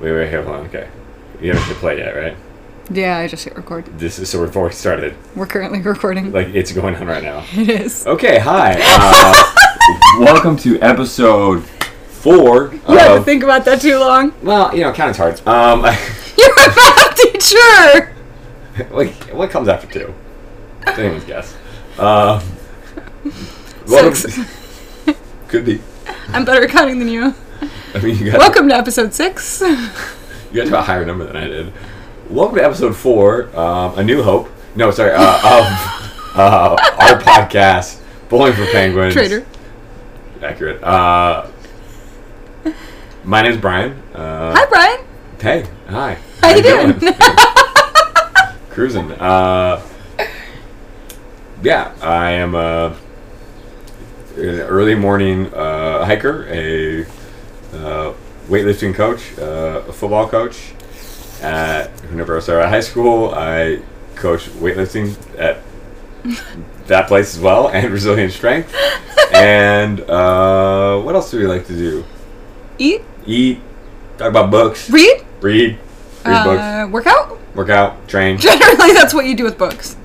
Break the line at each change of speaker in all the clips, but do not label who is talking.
Wait, wait, hold on. Okay, you haven't hit play yet, right?
Yeah, I just hit record.
This is so before we started.
We're currently recording.
Like it's going on right now.
it is.
Okay, hi. Uh, welcome to episode four.
You had to
of-
think about that too long.
well, you know, counting's hard. Um,
You're a math teacher.
like what comes after two? It's anyone's guess. Uh, welcome-
Six.
Could be.
I'm better at counting than you.
I mean, you got
Welcome to episode six.
you got to a higher number than I did. Welcome to episode four, um, A New Hope. No, sorry, uh, of uh, our podcast, Bowling for Penguins.
Trader.
Accurate. Uh, my name's Brian. Uh,
Hi, Brian.
Hey, hi.
How are you
doing?
doing?
Cruising. Uh, yeah, I am uh, an early morning uh, hiker, a uh, weightlifting coach, uh, a football coach. At whenever I started high school, I coached weightlifting at that place as well, and resilient strength. and uh, what else do we like to do?
Eat,
Eat, talk about books,
read,
read, read books,
uh, work out.
train.
Generally, that's what you do with books.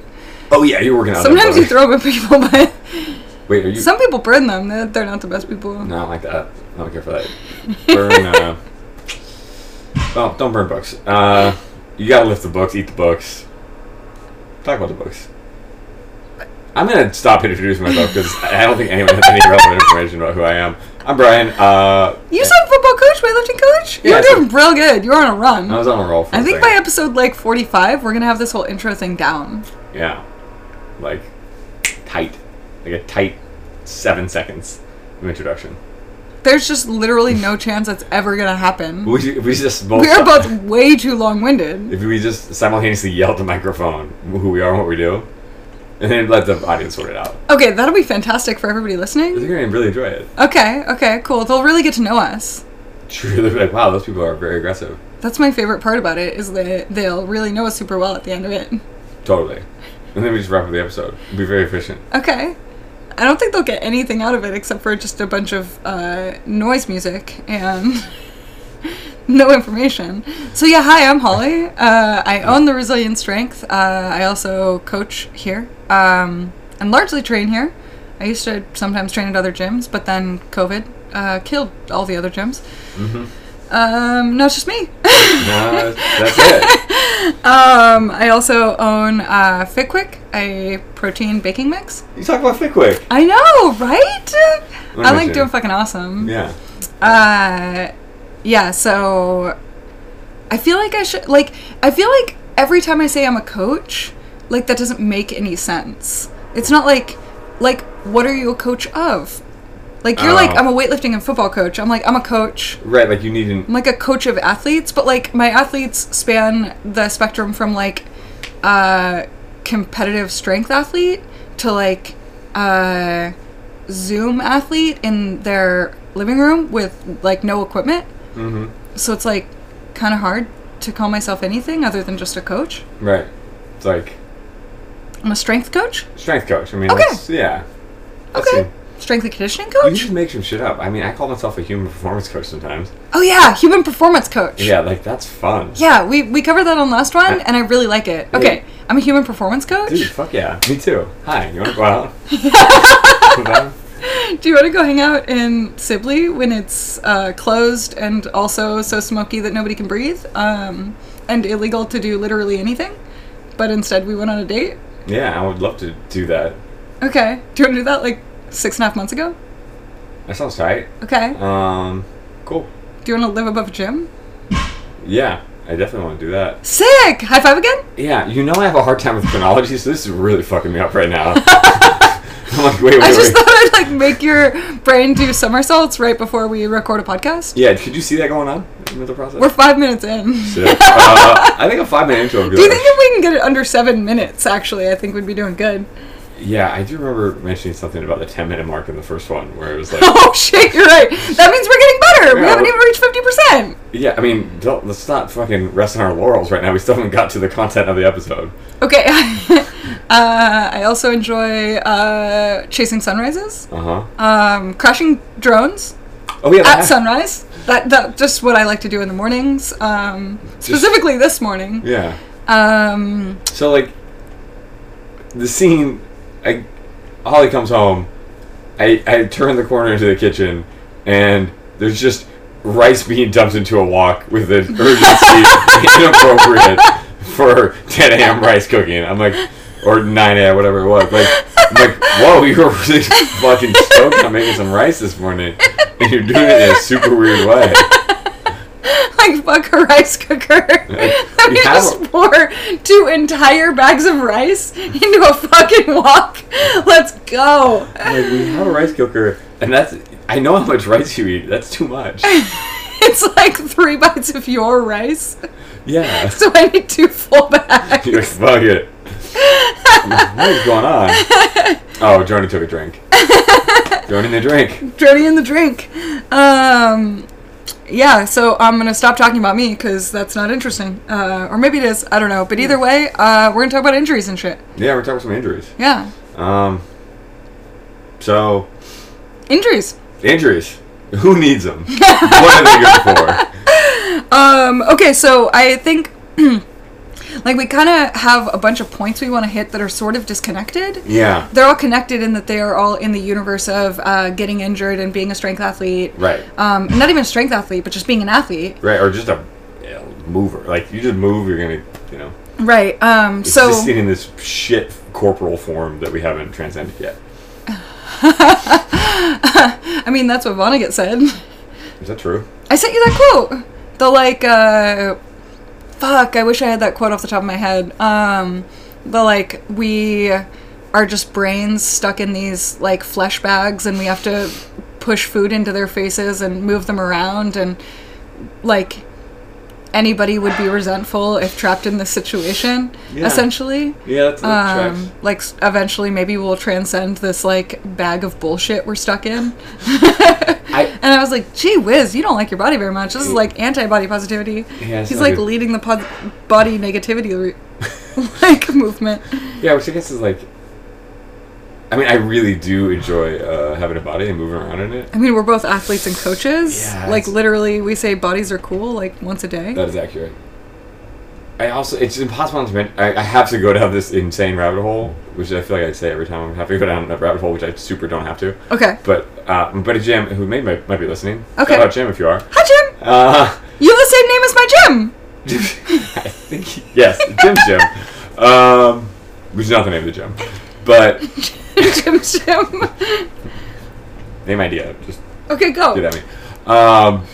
Oh yeah, you're working out.
Sometimes you throw them at people, but
Wait, are you?
some people burn them. They're, they're not the best people.
No, I don't like that. I don't care for that. Burn. uh, well, don't burn books. Uh, you gotta lift the books, eat the books. Talk about the books. I'm gonna stop introducing myself because I don't think anyone has any relevant information about who I am. I'm Brian. Uh,
You said football coach, weightlifting coach.
Yeah,
You're
I said-
doing real good. You're on a run.
I was on a roll for
I
a
think by
second.
episode like 45, we're gonna have this whole intro thing down.
Yeah, like tight, like a tight seven seconds of introduction.
There's just literally no chance that's ever gonna happen.
We we just both.
We are both way too long-winded.
If we just simultaneously yell at the microphone who we are and what we do, and then let the audience sort it out,
Okay, that'll be fantastic for everybody listening.
they're gonna really enjoy it.
Okay, okay, cool. They'll really get to know us.
True, they'll be like, "Wow, those people are very aggressive."
That's my favorite part about it is that they'll really know us super well at the end of it.
Totally. And then we just wrap up the episode. It'll be very efficient.
Okay. I don't think they'll get anything out of it except for just a bunch of uh, noise music and no information. So yeah, hi, I'm Holly. Uh, I own the Resilient Strength. Uh, I also coach here um, and largely train here. I used to sometimes train at other gyms, but then COVID uh, killed all the other gyms.
Mm-hmm.
Um, no, it's just me.
No, that's it.
um, I also own uh, FitQuick, a protein baking mix.
You talk about FitQuick.
I know, right? I like doing fucking awesome.
Yeah.
Uh, yeah. So I feel like I should like. I feel like every time I say I'm a coach, like that doesn't make any sense. It's not like, like, what are you a coach of? Like you're like
Oh.
I'm a weightlifting and football coach. I'm like I'm a coach.
Right, like you need an.
I'm like a coach of athletes, but like my athletes span the spectrum from like uh competitive strength athlete to like uh Zoom athlete in their living room with like no equipment.
Mm-hmm.
So it's like kind of hard to call myself anything other than just a coach.
Right. It's like
I'm a strength coach.
strength coach. I mean,
Okay.
that's, yeah. That's
Okay.
it.
Strength and conditioning coach.
You just make some shit up. I mean, I call myself a human performance coach sometimes.
Oh yeah, human performance coach.
Yeah, like that's fun.
Yeah, we, we covered that on last one, and I really like it. Okay,
Yeah.
I'm a human performance coach.
Dude, fuck yeah. Me too. Hi, you wanna go out?
Do you want to go hang out in Sibley when it's uh, closed and also so smoky that nobody can breathe um, and illegal to do literally anything? But instead, we went on a date.
yeah, I would love to do that.
Okay. Do you want to do that like six and a half months ago?
That sounds tight.
Okay.
Um, cool.
Do you want to live above a gym?
Yeah, I definitely want to do that.
Sick! High five again?
Yeah, you know I have a hard time with chronology, so this is really fucking me up right now. Like, wait, wait,
I just
wait.
thought I'd like make your brain do somersaults right before we record a podcast.
Yeah, did you see that going on in the process?
We're five minutes in.
Uh, I think a five minute intro would be
Do you
like-
think if we can get it under seven minutes, actually, I think we'd be doing good.
Yeah, I do remember mentioning something about the 10 minute mark in the first one, where it was like,
Oh shit, you're right. That means we're getting here. we haven't even reached fifty percent.
Yeah, I mean, don't, let's not fucking rest on our laurels right now. We still haven't got to the content of the episode.
Okay. uh, I also enjoy uh, chasing sunrises,
Uh huh.
um, crashing drones
Oh yeah,
at
that-
sunrise. That that just what I like to do in the mornings. Um, specifically this morning.
Yeah.
Um,
So like, the scene, I, Holly comes home. I I turn the corner into the kitchen, and there's just rice being dumped into a wok with an urgency inappropriate for 10 a.m. rice cooking. I'm like, or 9 a.m. whatever it was. Like, I'm like, whoa, you were really fucking stoked on making some rice this morning, and you're doing it in a super weird way.
like fuck a rice cooker. Let
we
just pour two entire bags of rice into a fucking wok. Let's go.
Like we have a rice cooker, and that's I know how much rice you eat. That's too much.
It's like three bites of your rice,
Yeah.
so I need two full bags.
You're like, fuck it. What is going on? Oh, Joni took a drink. Joining the drink.
Dirty in the drink. Um, yeah, so I'm gonna stop talking about me because that's not interesting. Uh, or maybe it is. I don't know. But either way, uh, we're gonna talk about injuries and shit.
Yeah, we're talking about some injuries.
Yeah,
Um. So
injuries.
injuries. Who needs them? what are they good for?
Um, okay, so I think like we kind of have a bunch of points we want to hit that are sort of disconnected.
Yeah.
They're all connected in that they are all in the universe of uh, getting injured and being a strength athlete.
Right.
Um, not even a strength athlete, but just being an athlete.
Right. Or just a know, mover. Like you just move, you're gonna, you know,
Right. Um, so
existing in this shit corporal form that we haven't transcended yet.
I mean that's what Vonnegut said.
Is that true?
I sent you that quote. The like, uh, fuck. I wish I had that quote off the top of my head. Um, the like we are just brains stuck in these like flesh bags, and we have to push food into their faces and move them around, and like anybody would be resentful if trapped in this situation.
Yeah.
Essentially.
Yeah, that's that.
Um, like eventually, maybe we'll transcend this like bag of bullshit we're stuck in.
I-
and I was like, "Gee whiz, you don't like your body very much. This is like anti-body positivity."
Yeah,
He's like
good.
leading the pod- body negativity re- like movement.
Yeah, which I guess is like. I mean, I really do enjoy uh, having a body and moving around in it.
I mean, we're both athletes and coaches.
Yeah,
like literally, we say bodies are cool like once a day.
That is accurate. I also, it's impossible not to mention. I, I have to go down this insane rabbit hole, which I feel like I say every time I have to go down that rabbit hole, which I super don't have to.
Okay.
But uh, my buddy Jim, who may, might, might be listening.
Okay.
Shout out Jim if you are.
Hi, Jim.
Uh,
You have the same name as my Jim.
I think he- yes, Jim's Jim, um, which is not the name of the gym, but
Jim Jim.
name idea. Just
Okay, go.
do that me. Um,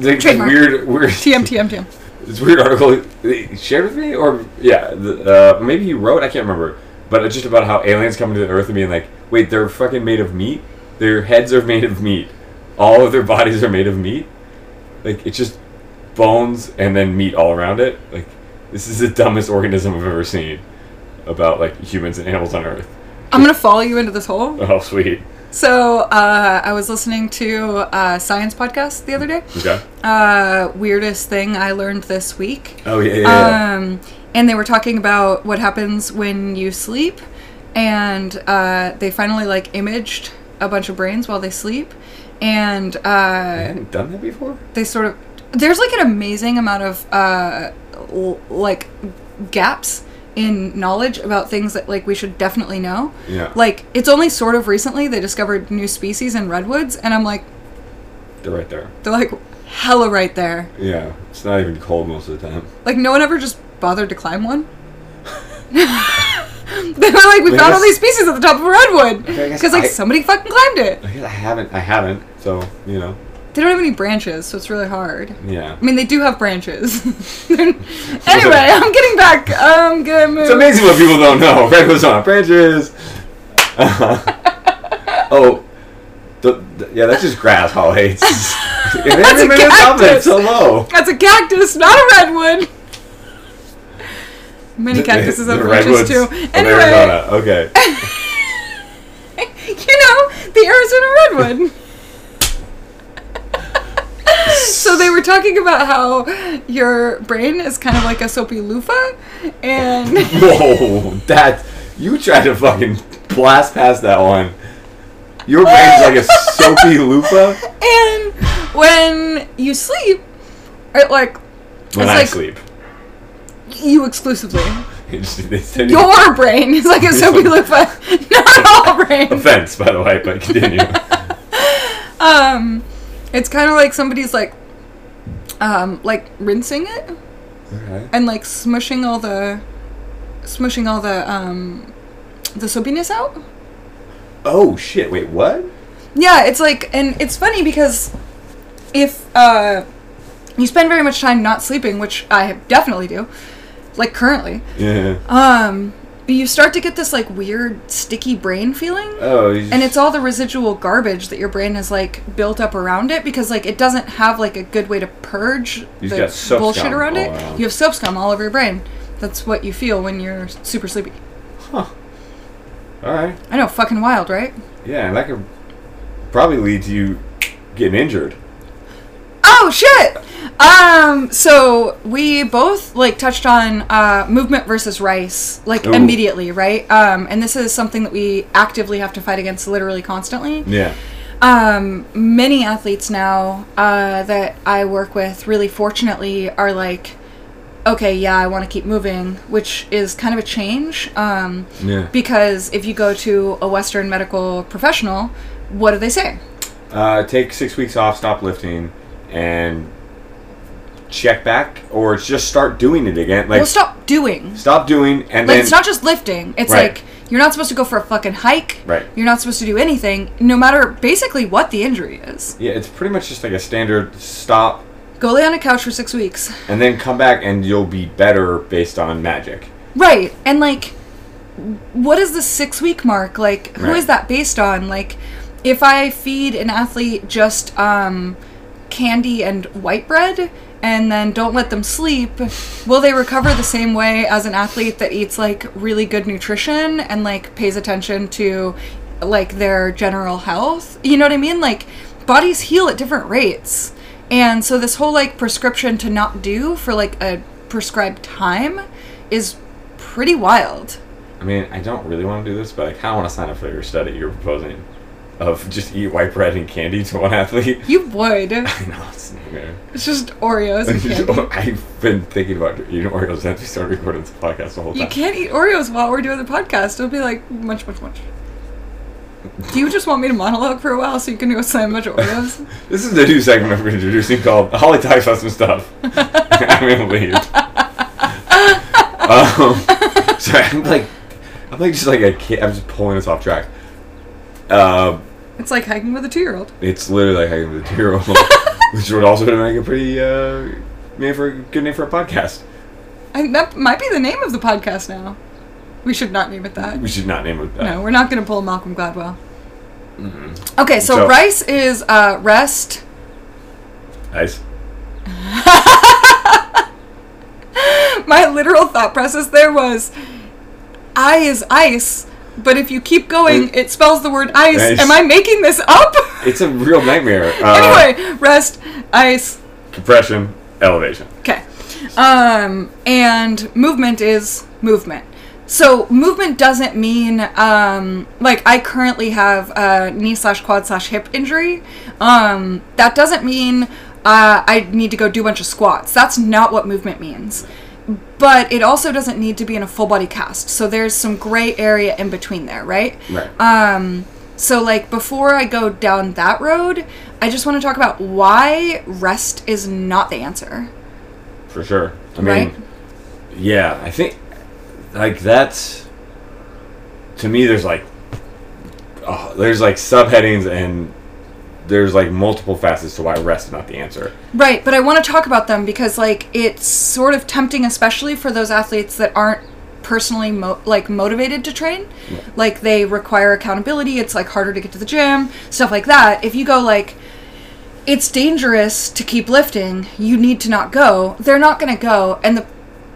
the
Trademark.
weird, weird.
TM TM TM.
This weird article he shared with me, or yeah, the, uh, maybe he wrote. I can't remember, but it's just about how aliens come to the Earth and being like, wait, they're fucking made of meat. Their heads are made of meat. All of their bodies are made of meat. Like it's just bones and then meat all around it. Like this is the dumbest organism I've ever seen about like humans and animals on Earth.
I'm gonna follow you into this hole.
Oh, sweet.
So uh, I was listening to a science podcast the other day.
Okay.
Uh, weirdest thing I learned this week.
Oh yeah, yeah. yeah.
Um, and they were talking about what happens when you sleep, and uh, they finally like imaged a bunch of brains while they sleep, and uh,
hadn't done that before.
they sort of there's like an amazing amount of uh, l- like gaps in knowledge about things that like we should definitely know.
Yeah.
Like it's only sort of recently they discovered new species in redwoods, and I'm like,
They're right there.
they're like hella right there.
Yeah. It's not even cold most of the time.
Like no one ever just bothered to climb one. they were like, we
I
found all these species at the top of a redwood
Okay, I guess
because like
I-
somebody fucking climbed it.
I guess I haven't. I haven't. So you know.
They don't have any branches, so it's really hard.
Yeah.
I mean, they do have branches. anyway, I'm getting back. I'm gonna move.
It's amazing what people don't know. Redwoods on branches. Uh, oh, the, the- yeah, that's just grass, Holly. It's, it
That's a cactus.
So low.
That's a cactus, not a redwood. Many cactuses have branches too. Anyway,
Arizona. Okay.
you know the Arizona redwood. so they were talking about how your brain is kind of like a soapy loofah, and
Whoa, that you tried to fucking blast past that one. Your brain's like a soapy loofah
and when you sleep, it like
when
It's
I
like-
sleep.
you exclusively.
It's- they send you-
Your brain is like a soapy loofah, not all brains.
Offense, by the way, but continue.
Um, it's kind of like somebody's like, um, like rinsing it
okay.
and like smushing all the, smushing all the um, the soapiness out.
Oh shit! Wait, what?
Yeah, it's like, and it's funny because if uh, you spend very much time not sleeping, which I definitely do, like currently,
Yeah.
um, you start to get this like weird sticky brain feeling.
Oh. you
And it's all the residual garbage that your brain has like built up around it because like it doesn't have like a good way to purge
You've
the
soap
bullshit around it.
around.
You have soap scum all over your brain. That's what you feel when you're super sleepy.
Huh. All right.
I know, fucking wild, right?
Yeah, and that could probably lead to you getting injured.
Oh shit! Um, so we both like touched on uh, movement versus rice like
Ooh.
immediately, right? Um, and this is something that we actively have to fight against literally constantly.
Yeah.
Um, many athletes now uh, that I work with, really fortunately, are like, okay, yeah, I want to keep moving, which is kind of a change. Um,
Yeah.
because if you go to a Western medical professional, what do they say?
Uh, take six weeks off, stop lifting, and check back, or just start doing it again. Like
well, stop doing.
stop doing, and
Like
then
it's not just lifting. It's
Right.
like you're not supposed to go for a fucking hike.
Right.
You're not supposed to do anything, no matter basically what the injury is.
yeah, it's pretty much just like a standard stop,
Go lay on a couch for six weeks.
and then come back, and you'll be better based on magic.
Right. And like what is the 6 week mark? Like who is
Right.
that based on? Like if I feed an athlete just um candy and white bread and then don't let them sleep, will they recover the same way as an athlete that eats like really good nutrition and like pays attention to like their general health? You know what I mean? Like bodies heal at different rates. And so this whole like prescription to not do for like a prescribed time is pretty wild.
I mean, I don't really want to do this, but I kind of want to sign up for your study you're proposing of just eat white bread and candy to one athlete.
You would.
I know it's nightmare.
It's just Oreos.
I've been thinking about eating Oreos since we started recording this podcast the whole time.
You can't eat Oreos while we're doing the podcast. It'll be like munch, munch, munch. Do you just want me to monologue for a while so you can go slam a bunch of Oreos?
This is the new segment we're introducing called Holly talks about some stuff. I'm gonna leave. um, sorry, I'm like, I'm like just like a kid. I'm just pulling us off track. Uh,
It's like hiking with a two-year-old.
it's literally like hiking with a two-year-old, which would also make a pretty uh, name for a good name for a podcast.
I, that might be the name of the podcast now. We should not name it that.
We should not name it that.
No, we're not going to pull Malcolm Gladwell. Okay, so,
So-
rice is uh, rest.
Ice.
My literal thought process there was, I is ice, but if you keep going, it spells the word ice. Am I making this up?
It's a real nightmare. Uh,
anyway, rest, ice,
compression, elevation.
Okay. Um, and movement is movement. So movement doesn't mean um, like I currently have a knee slash quad slash hip injury. Um, that doesn't mean uh, I need to go do a bunch of squats. That's not what movement means. But it also doesn't need to be in a full body cast. So there's some gray area in between there, right?
Right.
Um, so like before I go down that road, I just want to talk about why rest is not the answer.
For sure. I mean,
Right?
yeah, I think like that's to me. There's like oh, there's like subheadings and there's like multiple facets to why rest is not the answer.
Right, but I want to talk about them because like it's sort of tempting especially for those athletes that aren't personally mo- like motivated to train. Like they require accountability, it's like harder to get to the gym, stuff like that. If you go like it's dangerous to keep lifting, you need to not go. They're not going to go and the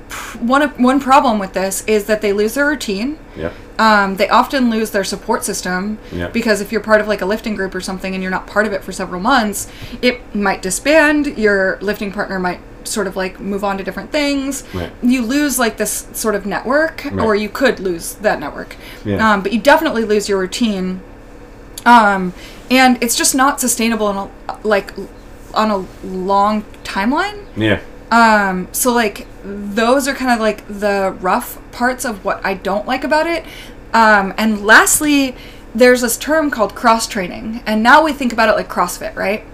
pr- one one problem with this is that they lose their routine.
Yep.
Um, they often lose their support system
Yeah.
because if you're part of like a lifting group or something and you're not part of it for several months, it might disband. Your lifting partner might sort of like move on to different things.
Right.
You lose like this sort of network,
Right.
or you could lose that network.
Yeah.
Um, but you definitely lose your routine um, and it's just not sustainable on a like on a long timeline.
Yeah.
Um, so like those are kind of like the rough parts of what I don't like about it. Um, and lastly, there's this term called cross training, and now we think about it like CrossFit, right?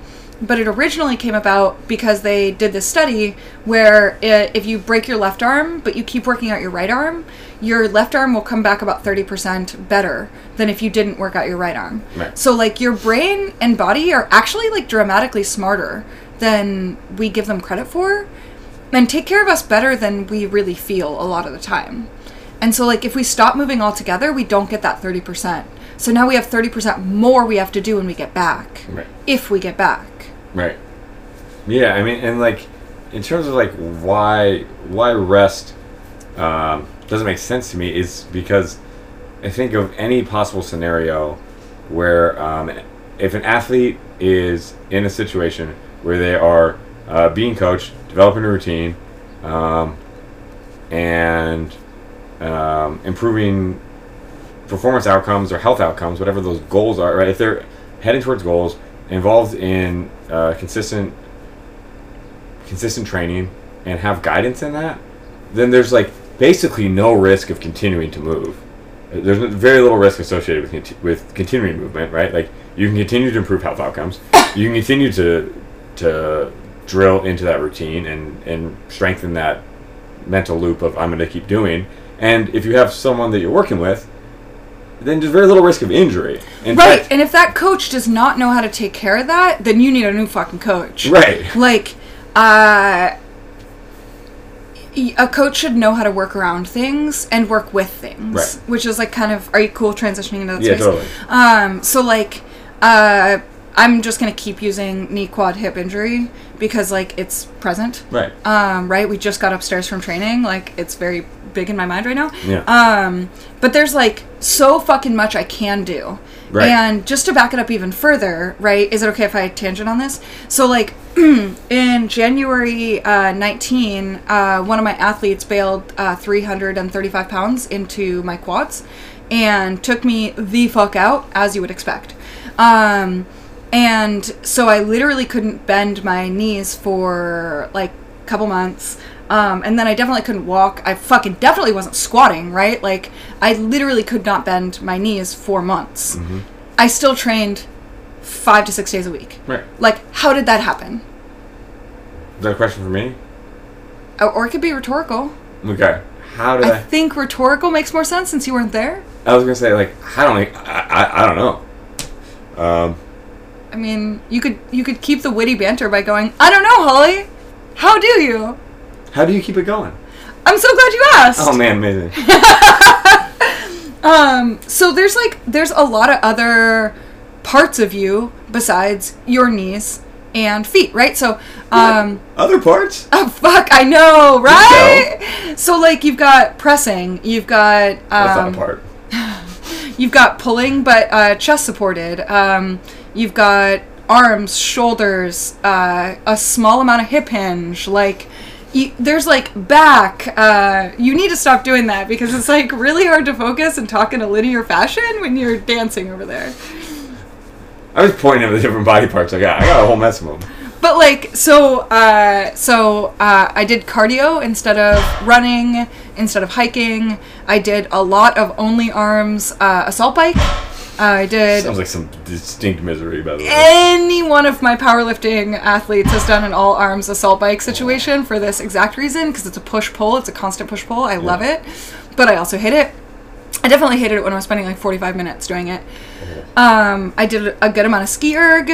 But it originally came about because they did this study where i if you break your left arm, but you keep working out your right arm, your left arm will come back about 30% better than if you didn't work out your right arm.
Right.
So, like, your brain and body are actually like dramatically smarter than we give them credit for and take care of us better than we really feel a lot of the time. And so, like, if we stop moving altogether, we don't get that 30%. So now we have 30% more we have to do when we get back.
Right.
If we get back.
Right. Yeah, I mean, and like, in terms of like why why rest um, doesn't make sense to me is because I think of any possible scenario where um, if an athlete is in a situation where they are uh, being coached, developing a routine, um, and um, improving performance outcomes or health outcomes, whatever those goals are, right? If they're heading towards goals, involved in uh, consistent, consistent training, and have guidance in that, then there's like basically no risk of continuing to move. There's very little risk associated with conti- with continuing movement, right? Like you can continue to improve health outcomes. You can continue to to drill into that routine and and strengthen that mental loop of I'm going to keep doing. And if you have someone that you're working with, then there's very little risk of injury. In
right.
fact-
and if that coach does not know how to take care of that, then you need a new fucking coach.
right.
Like, uh, a coach should know how to work around things and work with things,
Right.
which is like kind of. Are you cool transitioning into that
Yeah,
space?
totally.
Um, so like, uh, I'm just gonna keep using knee, quad, hip injury because like it's present.
Right.
Um, right. We just got upstairs from training. Like it's very big in my mind right now.
Yeah.
Um, but there's like so fucking much I can do.
Right.
And just to back it up even further, right? Is it okay if I tangent on this? So like in January uh, 19, uh, one of my athletes bailed uh, 335 pounds into my quads and took me the fuck out, as you would expect. Um, and so I literally couldn't bend my knees for like a couple months. Um, and then I definitely couldn't walk. I fucking definitely wasn't squatting, right? Like, I literally could not bend my knees for months. I still trained five to six days a week.
Right.
Like, how did that happen?
Is that a question for me?
Or, or it could be rhetorical.
Okay. How did
I
I?
think rhetorical makes more sense since you weren't there.
I was gonna say like I don't like, I, I I don't know. Um.
I mean, you could you could keep the witty banter by going, "I don't know, Holly. How do you?"
How do you keep it going?
I'm so glad you asked.
Oh man, amazing.
Um, so there's like there's a lot of other parts of you besides your knees and feet, right? So, um,
Other parts?
oh fuck, I know, right? So like you've got pressing, you've got
That's
um,
not a part.
You've got pulling, but uh, chest supported. Um, you've got arms, shoulders, uh, a small amount of hip hinge. Like, you, there's like back. Uh, you need to stop doing that because it's like really hard to focus and talk in a linear fashion when you're dancing over there.
I was pointing at the different body parts I got. I got a whole mess of them.
But like, so, uh, so uh, I did cardio instead of running, instead of hiking. I did a lot of only arms uh, assault bike. I did
Sounds like some distinct misery, by the way.
any one of my powerlifting athletes has done an all arms assault bike situation for this exact reason because it's a push pull, it's a constant push pull. I love it, but I also hate it. I definitely hated it when I was spending like 45 minutes doing it. Um, I did a good amount of ski erg.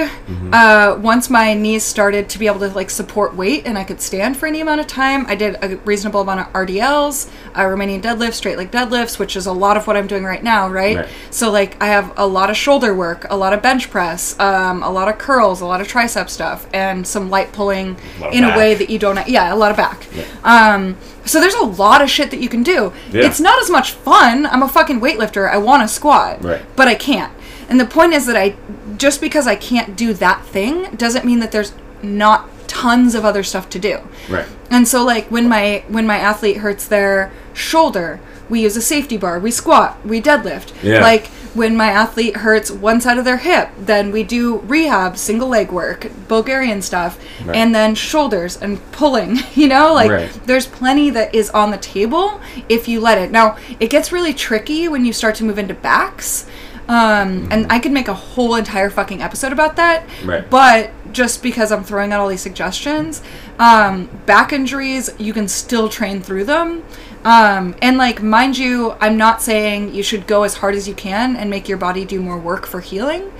Uh, once my knees started to be able to like support weight and I could stand for any amount of time, I did a reasonable amount of RDLs, uh, Romanian deadlifts, straight leg deadlifts, which is a lot of what I'm doing right now, right?
Right.
So like I have a lot of shoulder work, a lot of bench press, um, a lot of curls, a lot of tricep stuff, and some light pulling
of
in a way that you don't. Yeah, a lot of back. Um, so there's a lot of shit that you can do.
Yeah.
It's not as much fun. I'm a fucking fucking weightlifter. I want to squat,
Right.
but I can't. And the point is that I just because I can't do that thing doesn't mean that there's not tons of other stuff to do.
Right.
And so like when my when my athlete hurts their shoulder, we use a safety bar, we squat, we deadlift.
Yeah.
Like when my athlete hurts one side of their hip, then we do rehab, single leg work, Bulgarian stuff,
Right.
and then shoulders and pulling, you know? Like
Right.
there's plenty that is on the table if you let it. Now, it gets really tricky when you start to move into backs. Um, and I could make a whole entire fucking episode about that.
Right.
But just because I'm throwing out all these suggestions, um, back injuries, you can still train through them. Um, and like, mind you, I'm not saying you should go as hard as you can and make your body do more work for healing,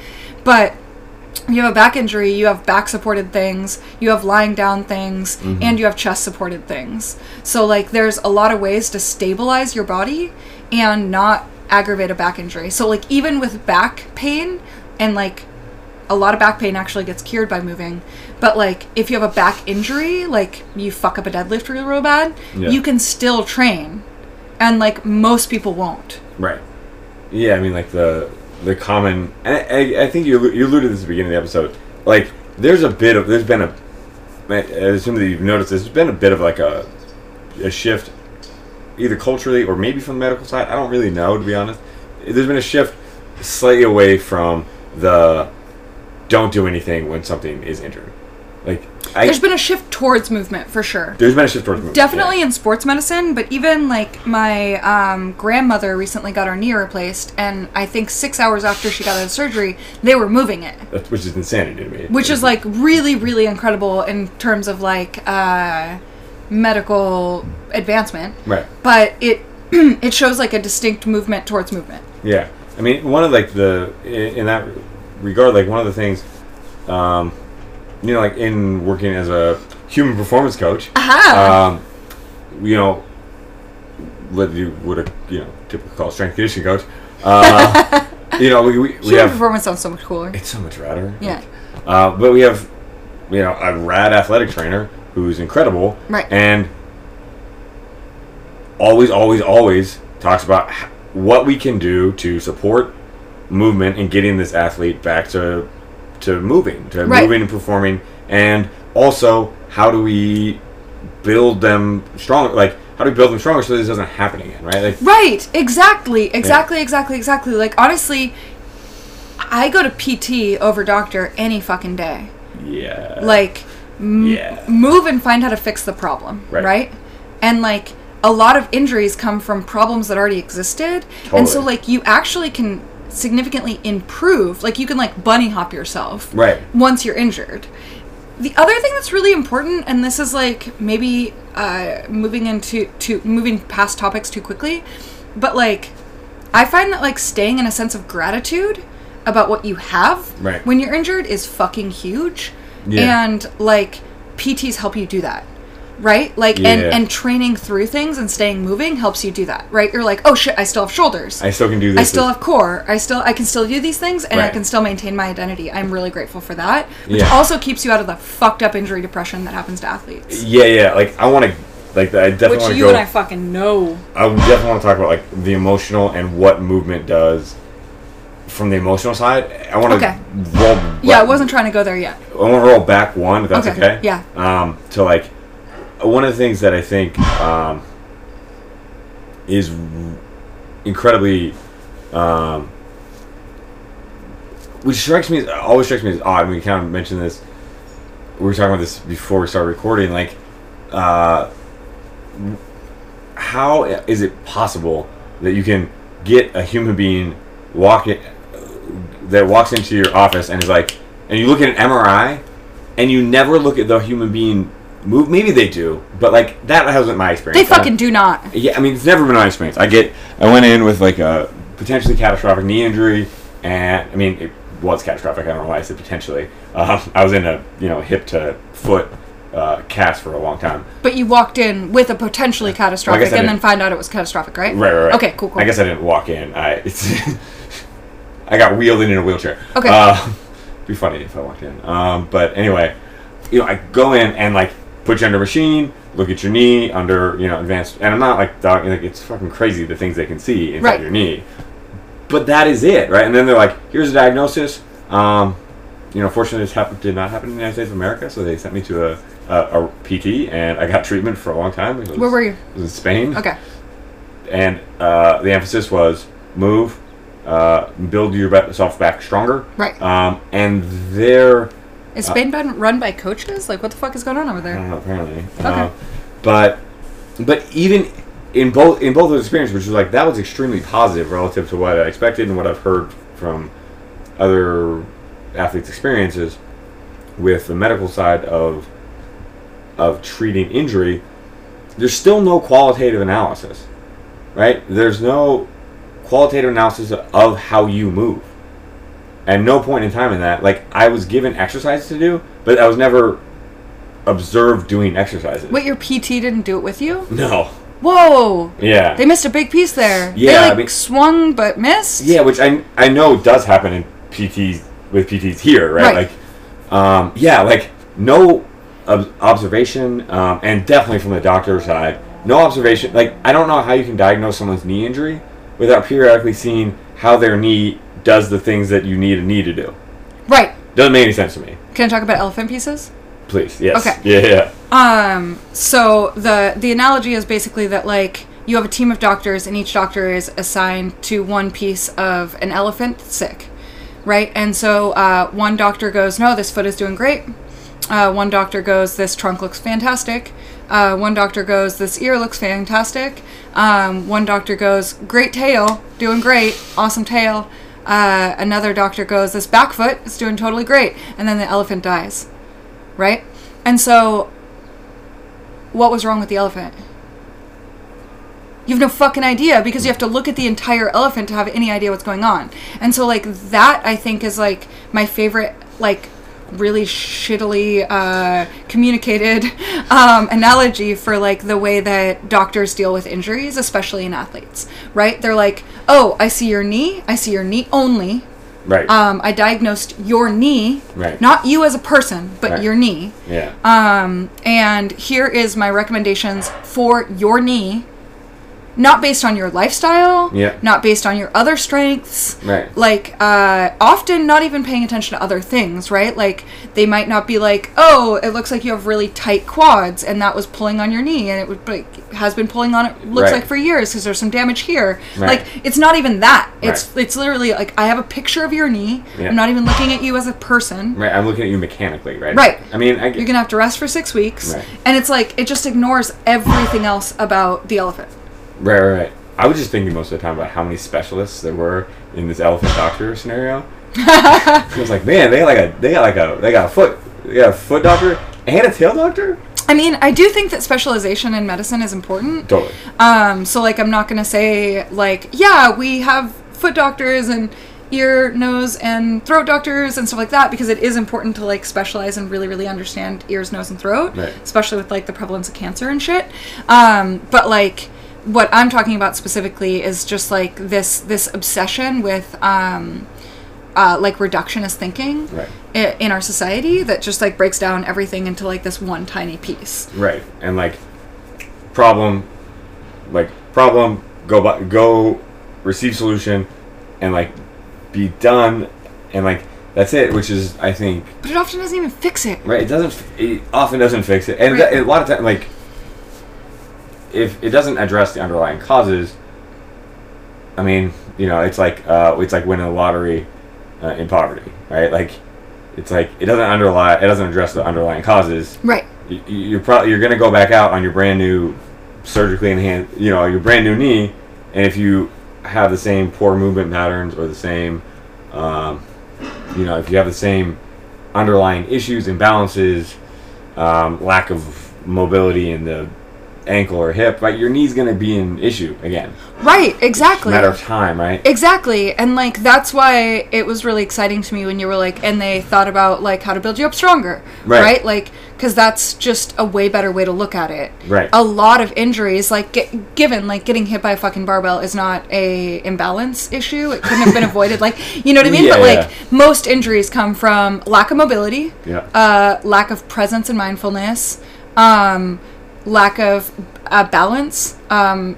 but you have a back injury, you have back supported things, you have lying down things, and you have chest supported things. So, like, there's a lot of ways to stabilize your body and not aggravate a back injury. So, like, even with back pain, and like a lot of back pain actually gets cured by moving, but like, if you have a back injury, like you fuck up a deadlift real, real bad,
Yeah.
you can still train. And like, most people won't.
Right. Yeah, I mean, like the the common. And I, I, I think you you alluded to this at the beginning of the episode. Like, there's a bit of there's been a. I assume that you've noticed this. There's been a bit of like a a shift, either culturally or maybe from the medical side. I don't really know to be honest. There's been a shift slightly away from the don't do anything when something is injured. Like, I,
There's been a shift towards movement for sure.
there's been a shift towards movement.
Definitely
yeah.
in sports medicine, but even like my um, grandmother recently got her knee replaced, and I think six hours after she got out of surgery, they were moving it,
That's- which is insanity to me.
which is like really, really incredible in terms of like uh, medical advancement.
right.
But it it shows like a distinct movement towards movement.
Yeah, I mean, one of like the in, in that regard, like one of the things, um, you know, like in working as a human performance coach,
Aha!
um, you know, what you would a you know typically call strength conditioning coach, uh, you know, we we, we
Human
have
performance sounds so much cooler.
it's so much radder.
Yeah.
Uh, but we have, you know, a rad athletic trainer who's incredible.
Right.
And always, always, always talks about what we can do to support movement and getting this athlete back to to moving, to
Right.
moving and performing, and also how do we build them stronger? Like how do we build them stronger so this doesn't happen again? Right? Like
Right, exactly, exactly, exactly, exactly. Like honestly, I go to PT over doctor any fucking day.
yeah.
Like m-
Yeah.
move and find how to fix the problem,
Right.
right? And like a lot of injuries come from problems that already existed. And so like you actually can significantly improve, like you can like bunny hop yourself
right.
once you're injured. The other thing that's really important, and this is like maybe uh, moving into to moving past topics too quickly, but like I find that like staying in a sense of gratitude about what you have
Right.
when you're injured is fucking huge,
Yeah.
and like PTs help you do that. Right, like and
Yeah.
and training through things and staying moving helps you do that. Right, you're like, oh shit, I still have shoulders.
I still can do this.
I still have core. I still I can still do these things and I can still maintain my identity. I'm really grateful for that. Which
Yeah.
also keeps you out of the fucked up injury depression that happens to athletes.
Yeah, yeah. Like I want to, like I definitely
Which
want to
you
go.
and I fucking know.
I definitely want to talk about like the emotional and what movement does from the emotional side. I want to
Okay.
roll.
Yeah, I wasn't trying to go there yet.
I want to roll back one, if that's okay.
Okay, yeah.
Um, to like one of the things that I think um, is incredibly, um, which strikes me, always strikes me as odd. We kind of mentioned this. We were talking about this before we started recording. Like, uh, how is it possible that you can get a human being walk it, that walks into your office and is like, and you look at an MRI, and you never look at the human being move. Maybe they do, but like that hasn't my experience.
They fucking do not.
Yeah, I mean, it's never been my experience. I get, I went in with like a potentially catastrophic knee injury, and I mean, it was catastrophic. I don't know why I said potentially. Um, I was in a you know hip to foot uh, cast for a long time.
But you walked in with a potentially catastrophic
I
and then find out it was catastrophic, right?
Right, right, right.
Okay, cool, cool.
I guess I didn't walk in. I it's I got wheeled in in a wheelchair.
Okay.
Uh, be funny if I walked in. Um, but anyway, you know, I go in and like put you under a machine, look at your knee under you know advanced. And I'm not like dog, like it's fucking crazy the things they can see inside
Right.
your knee. But that is it, right? And then they're like, here's a diagnosis. Um, you know, fortunately, this happened, did not happen in the United States of America, so they sent me to a, a, a PT, and I got treatment for a long time. Was,
Where were you?
It was in Spain
Okay.
and uh, the emphasis was move, uh, build yourself back stronger.
Right.
Um, and they're. there,
Is Spain been run by coaches? Like, what the fuck is going on over
I
there?
don't know, apparently.
Okay.
Uh, but, but even in both in both of those experiences, which was like that was extremely positive relative to what I expected and what I've heard from other athletes' experiences with the medical side of of treating injury. There's still no qualitative analysis, right? There's no qualitative analysis of how you move. At no point in time in that, like I was given exercises to do, but I was never observed doing exercises.
Wait, your PT didn't do it with you?
No.
Whoa!
Yeah.
They missed a big piece there.
Yeah,
They
I
like
mean-
swung but missed.
Yeah, which I I know does happen in PTs with PTs here, right?
Right.
Like, um, yeah, like no ob- observation, um, and definitely from the doctor's side, no observation. Like, I don't know how you can diagnose someone's knee injury without periodically seeing how their knee does the things that you need a knee to do.
Right.
Doesn't make any sense to me.
Can I talk about elephant pieces?
Please, yes,
Okay.
yeah, yeah,
Um, so the the analogy is basically that like you have a team of doctors and each doctor is assigned to one piece of an elephant sick, right? And so uh, one doctor goes, "No, this foot is doing great." Uh, one doctor goes, "This trunk looks fantastic." Uh, one doctor goes, "This ear looks fantastic." Um, one doctor goes, "Great tail, doing great, awesome tail." Uh, another doctor goes, "This back foot is doing totally great," and then the elephant dies, right? And so what was wrong with the elephant? You have no fucking idea because you have to look at the entire elephant to have any idea what's going on. And so like that I think is like my favorite like really shittily uh, communicated um, analogy for like the way that doctors deal with injuries, especially in athletes. Right? They're like, "Oh, I see your knee. I see your knee only.
right,
Um, I diagnosed your knee,
Right.
not you as a person, but
Right.
your knee."
yeah,
Um, and here is my recommendations for your knee, not based on your lifestyle,
Yeah.
not based on your other strengths.
Right.
Like, uh, often not even paying attention to other things, right? Like, they might not be like, oh, it looks like you have really tight quads, and that was pulling on your knee, and it would like, has been pulling on it, looks
Right.
like for years because there's some damage here.
Right.
Like, it's not even that. It's
Right.
it's literally like I have a picture of your knee.
Yeah.
I'm not even looking at you as a person.
right. I'm looking at you mechanically, right?
Right.
I mean, I,
You're gonna have to rest for six weeks,
Right.
and it's like it just ignores everything else about the elephant.
Right, right, right. I was just thinking most of the time about how many specialists there were in this elephant doctor scenario. I was like, man, they got like a, they got like a, they got a foot, they got a foot doctor and a tail doctor.
I mean, I do think that specialization in medicine is important.
Totally.
Um, so like, I'm not gonna say like, yeah, we have foot doctors and ear, nose, and throat doctors and stuff like that because it is important to like specialize and really, really understand ears, nose, and throat,
Right.
especially with like the prevalence of cancer and shit. Um, but like, what I'm talking about specifically is just like this this obsession with um, uh, like reductionist thinking
Right.
in our society that just like breaks down everything into like this one tiny piece.
Right. And like, problem, like problem, go by, go, receive solution, and like, be done, and like that's it. Which is, I think,
But it often doesn't even fix it.
Right. It doesn't. It often doesn't fix it, and
Right.
that- a lot of time, like, if it doesn't address the underlying causes, I mean, you know, it's like uh, it's like winning the lottery uh, in poverty, right? Like, it's like it doesn't underlie, it doesn't address the underlying causes.
Right.
You, you're probably you're gonna go back out on your brand new, surgically enhanced, you know, your brand new knee, and if you have the same poor movement patterns or the same, um, you know, if you have the same underlying issues, imbalances, um, lack of mobility in the ankle or hip, right, your knee's going to be an issue again.
Right.
It's a
Exactly.
matter of time, right?
Exactly. And like that's why it was really exciting to me when you were like and they thought about like how to build you up stronger.
Right.
Like cuz that's just a way better way to look at it.
Right.
A lot of injuries like get, given like getting hit by a fucking barbell is not a imbalance issue. It couldn't have been avoided like you know what I mean?
Yeah,
but like
yeah.
most injuries come from lack of mobility,
Yeah.
uh, lack of presence and mindfulness, um, lack of uh, balance, um,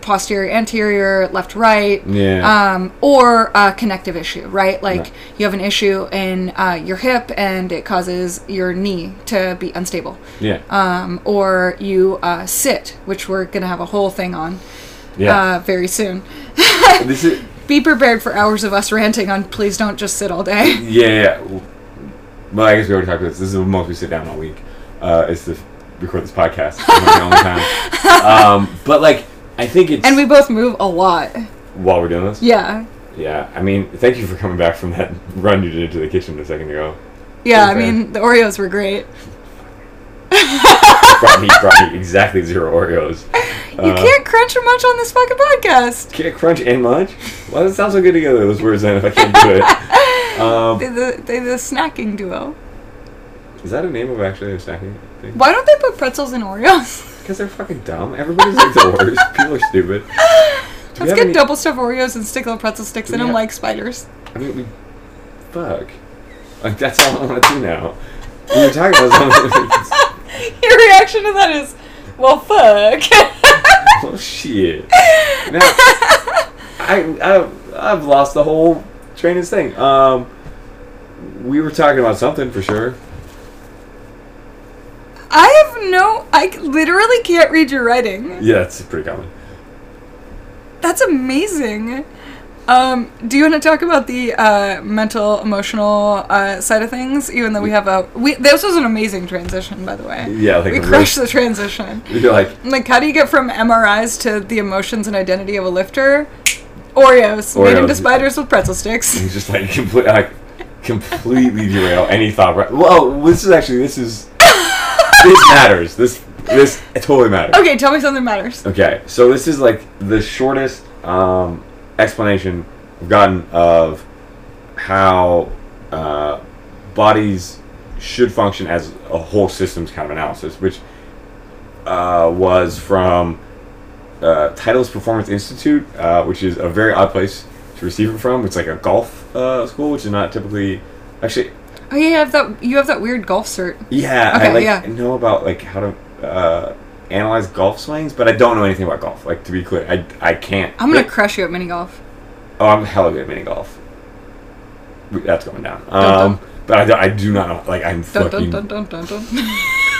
posterior, anterior, left, right,
Yeah.
um, or a connective issue, right? Like
Right.
you have an issue in uh, your hip and it causes your knee to be unstable.
yeah.
Um, or you uh, sit, which we're going to have a whole thing on
yeah.
uh, very soon.
this is
Be prepared for hours of us ranting on please don't just sit all day.
yeah. yeah. Well, I guess we already talked about this. This is the most we sit down all week. Uh, is to record this podcast. It's the time. Um, but like, I think it's
And we both move a lot.
while we're doing this.
Yeah.
Yeah, I mean, thank you for coming back from that run you did to the kitchen a second ago.
Yeah, I mean, the Oreos were great.
brought me brought me exactly zero Oreos.
You
Uh,
can't crunch a munch on this fucking podcast.
Can't crunch and munch. Why does it sound so good together? Those words then if I can't do it. Um,
They're the, they're the snacking duo.
is that a name of actually a snacking
Why don't they put pretzels in Oreos?
Because they're fucking dumb. Everybody's like the worst. People are stupid. Do
Let's get
any-
double stuffed Oreos and stick little pretzel sticks in them
have-
like spiders.
I mean, we, fuck. Like that's all I want to do now. We were talking about something.
Your reaction to that is, well, fuck.
oh shit. Now, I, I I've lost the whole train of thing. Um, we were talking about something for sure.
I have no. I literally can't read your writing.
Yeah, it's pretty common.
That's amazing. Um, do you want to talk about the uh, mental, emotional uh, side of things? Even though we have a, we this was an amazing transition, by the way.
Yeah,
we crushed
real-
the transition.
You're like,
Like, how do you get from MRIs to the emotions and identity of a lifter? Oreos, made into spiders with pretzel sticks.
you just like complete, like completely derail any thought. Right? Well, this is actually this is this matters. This this totally matters.
Okay, tell me something matters.
Okay, so this is like the shortest um, explanation I've gotten of how uh, bodies should function as a whole systems kind of analysis, which uh, was from uh, Titleist Performance Institute, uh, which is a very odd place to receive it from. It's like a golf uh, school, which is not typically actually.
Oh, yeah, you have that. You have that weird golf cert.
Yeah, I like
yeah.
know about like how to uh, analyze golf swings, but I don't know anything about golf. Like to be clear, I I can't.
I'm gonna
Like,
crush you at mini golf.
oh, I'm hella good at mini golf. That's going down.
Dun,
Um, but I, do- I do not know. Like I'm
Dun,
fucking
dun, dun, dun, dun, dun.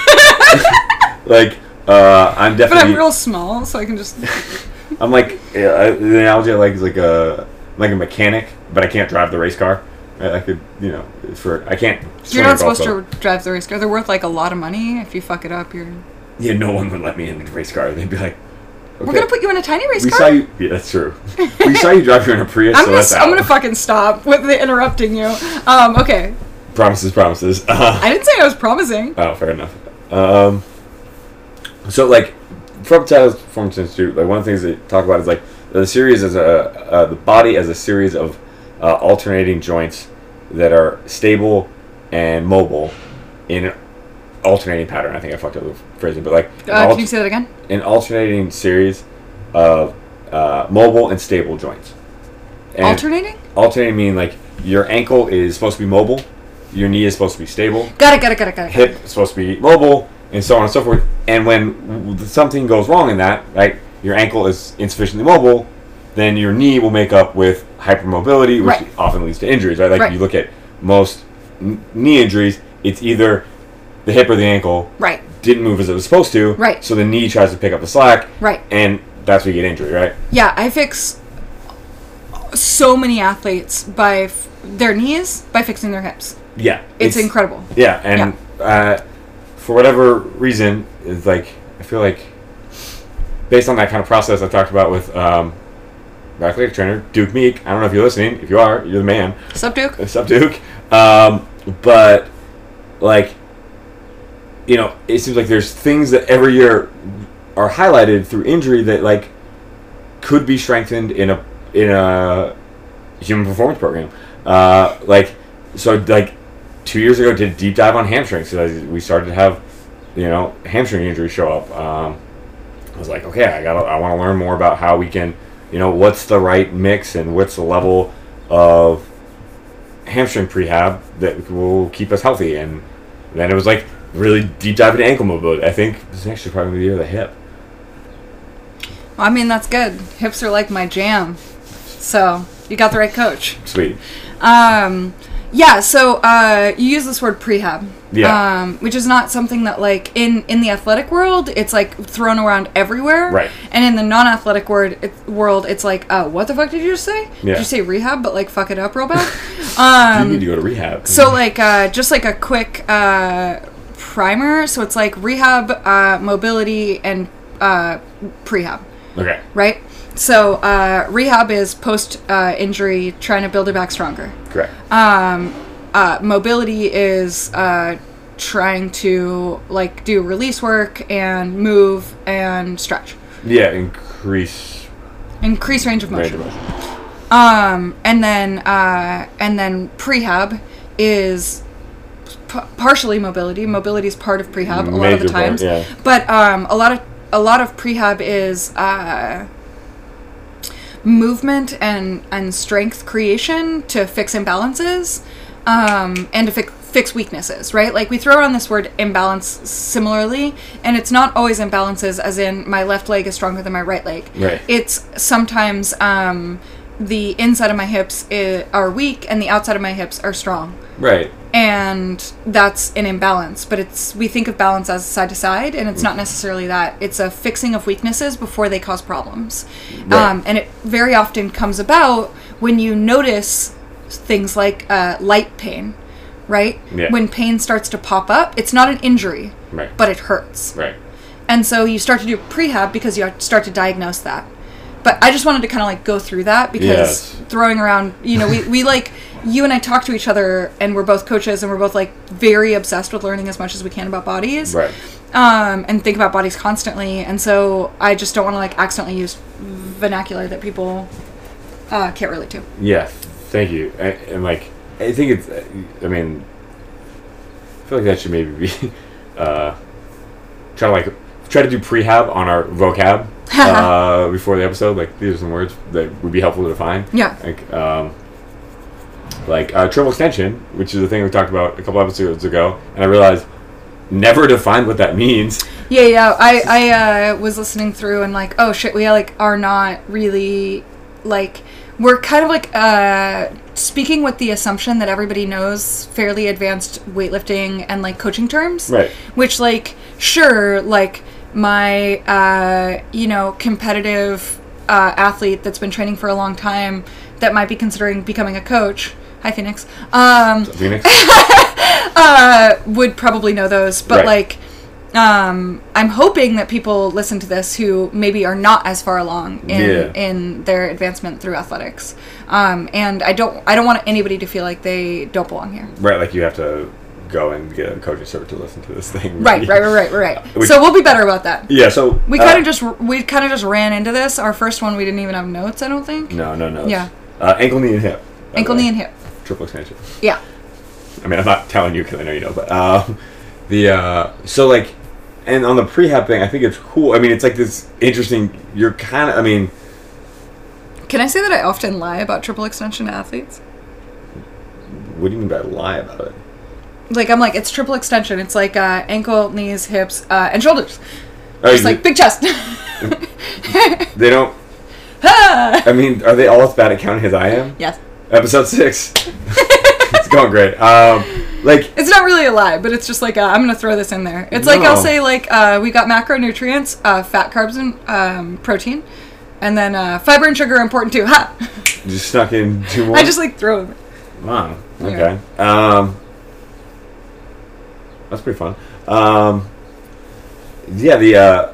like uh, I'm definitely. but.
I'm real small, so I can just.
I'm like uh, the analogy I like is like a like a mechanic, but I can't drive the race car. I, I could, you know, for I can't.
You're not supposed to drive the race car. They're worth like a lot of money. If you fuck it up, you're.
Yeah, no one would let me in the race car. They'd be like,
We're gonna put you in a tiny race car.
we
car.
saw you. Yeah, that's true. we saw you drive here in a Prius,
I'm
so
gonna,
that's
I'm gonna fucking stop with the interrupting you. Um, okay.
promises, promises. Uh,
I didn't say I was promising.
oh, fair enough. Um, so like from Titleist Performance Institute, like one of the things they talk about is like the series as a uh, the body as a series of uh, alternating joints that are stable and mobile in an alternating pattern. I think I fucked up the phrasing, but like
Uh,
alt-
can you say that again?
an alternating series of uh, mobile and stable joints. And
Alternating?
alternating meaning like your ankle is supposed to be mobile, your knee is supposed to be stable,
Got it. Got it. Got it. Got it.
hip is supposed to be mobile, and so on and so forth. And when something goes wrong in that, right, your ankle is insufficiently mobile, then your knee will make up with hypermobility, which
Right.
often leads to injuries, right? Like
Right.
you look at most n- knee injuries, it's either the hip or the ankle
Right.
didn't move as it was supposed to,
Right.
So the knee tries to pick up the slack,
Right.
and that's where you get injury, right?
Yeah, I fix so many athletes by f- their knees by fixing their hips.
Yeah,
It's, incredible.
Yeah, and Uh, for whatever reason, it's like I feel like based on that kind of process I talked about with um, athletic trainer Duke Meek. I don't know if you're listening. If you are, you're the man.
Sup, Duke?
What's up, Duke? Um, but like, you know, it seems like there's things that every year are highlighted through injury that like could be strengthened in a in a human performance program. Uh, like, so like two years ago, did a deep dive on hamstrings. So we started to have you know hamstring injuries show up. Um, I was like, okay, I got I want to learn more about how we can, you know, what's the right mix and what's the level of hamstring prehab that will keep us healthy. And then it was like really deep dive into ankle mobility. I think this is actually probably the year of the hip.
Well, I mean, that's good. Hips are like my jam. So, you got the right coach.
Sweet.
Um, yeah, so uh, you use this word prehab.
Yeah.
Um, which is not something that like in in the athletic world it's like thrown around everywhere.
Right.
And in the non-athletic word it, world it's like, uh, what the fuck did you just say?
Yeah.
Did you say rehab but like fuck it up real bad?
you
um,
need to go to rehab.
so like uh, just like a quick uh, primer. So it's like rehab, uh, mobility, and uh, prehab
okay.
right? So uh, rehab is post uh, injury, trying to build it back stronger.
Correct.
Um, uh, mobility is uh, trying to like do release work and move and stretch,
yeah, increase
increase range of motion.
range of motion.
Um, and then uh, and then prehab is p- partially mobility. Mobility is part of prehab a lot of the
Major part,
times,
yeah.
but um, a lot of a lot of prehab is uh, movement and and strength creation to fix imbalances um, and to fix fix weaknesses, right? Like we throw around this word imbalance similarly, and it's not always imbalances as in my left leg is stronger than my right leg.
Right.
It's sometimes um, the inside of my hips i- are weak and the outside of my hips are strong.
Right.
And that's an imbalance, but it's we think of balance as side to side, and it's not necessarily that. It's a fixing of weaknesses before they cause problems,
Right.
um, and it very often comes about when you notice things like uh, light pain, right?
Yeah.
When pain starts to pop up, it's not an injury,
Right.
but it hurts.
Right.
And so you start to do prehab because you start to diagnose that. But I just wanted to kind of like go through that because
Yes.
throwing around, you know, we, we like, you and I talk to each other and we're both coaches and we're both like very obsessed with learning as much as we can about bodies.
Right.
Um, and think about bodies constantly. And so I just don't want to like accidentally use vernacular that people uh, can't relate to.
Yeah. Thank you. And, and like, I think it's. I mean, I feel like that should maybe be uh, try to like try to do prehab on our vocab uh, before the episode. Like, these are some words that would be helpful to define.
Yeah.
Like, um, like uh, triple extension, which is the thing we talked about a couple episodes ago, and I realized never defined what that means.
Yeah, yeah. I I uh, was listening through and like, oh shit, we like are not really like we're kind of like uh, speaking with the assumption that everybody knows fairly advanced weightlifting and like coaching terms,
Right.
Which like sure, like my uh, you know competitive uh, athlete that's been training for a long time that might be considering becoming a coach. Hi, Phoenix. Um,
Phoenix.
uh, would probably know those, but
Right.
like, um, I'm hoping that people listen to this who maybe are not as far along in
Yeah.
in their advancement through athletics. Um, and I don't I don't want anybody to feel like they don't belong here.
right. Like you have to go and get a coaching cert to listen to this thing.
Right, right, right, right, right.
Which-
so we'll be better about that.
Yeah. So
We
uh,
kind of just we kind of just ran into this. Our first one we didn't even have notes. I don't think.
No, no, no.
Yeah.
Uh, ankle, knee, and hip.
Ankle, knee, and hip.
Triple extension.
Yeah.
I mean, I'm not telling you because I know you know, but um, the uh, so like, and on the prehab thing, I think it's cool. I mean, it's like this interesting. You're kind of. I mean,
Can I say that I often lie about triple extension athletes?
what do you mean by lie about it?
Like I'm like it's triple extension. It's like uh, ankle, knees, hips, uh, and shoulders.
Oh, you-
like big chest.
they don't. I mean, are they all as bad at counting as I am?
yes.
Episode six. it's going great. Um, like
It's not really a lie, but it's just like uh, I'm gonna throw this in there. It's like I'll say like uh, we got macronutrients, uh, fat, carbs, and um, protein, and then uh, fiber and sugar are important too. Ha!
just snuck in two more.
I just like throw them.
Wow. Okay. Um, that's pretty fun. Um, yeah, the uh,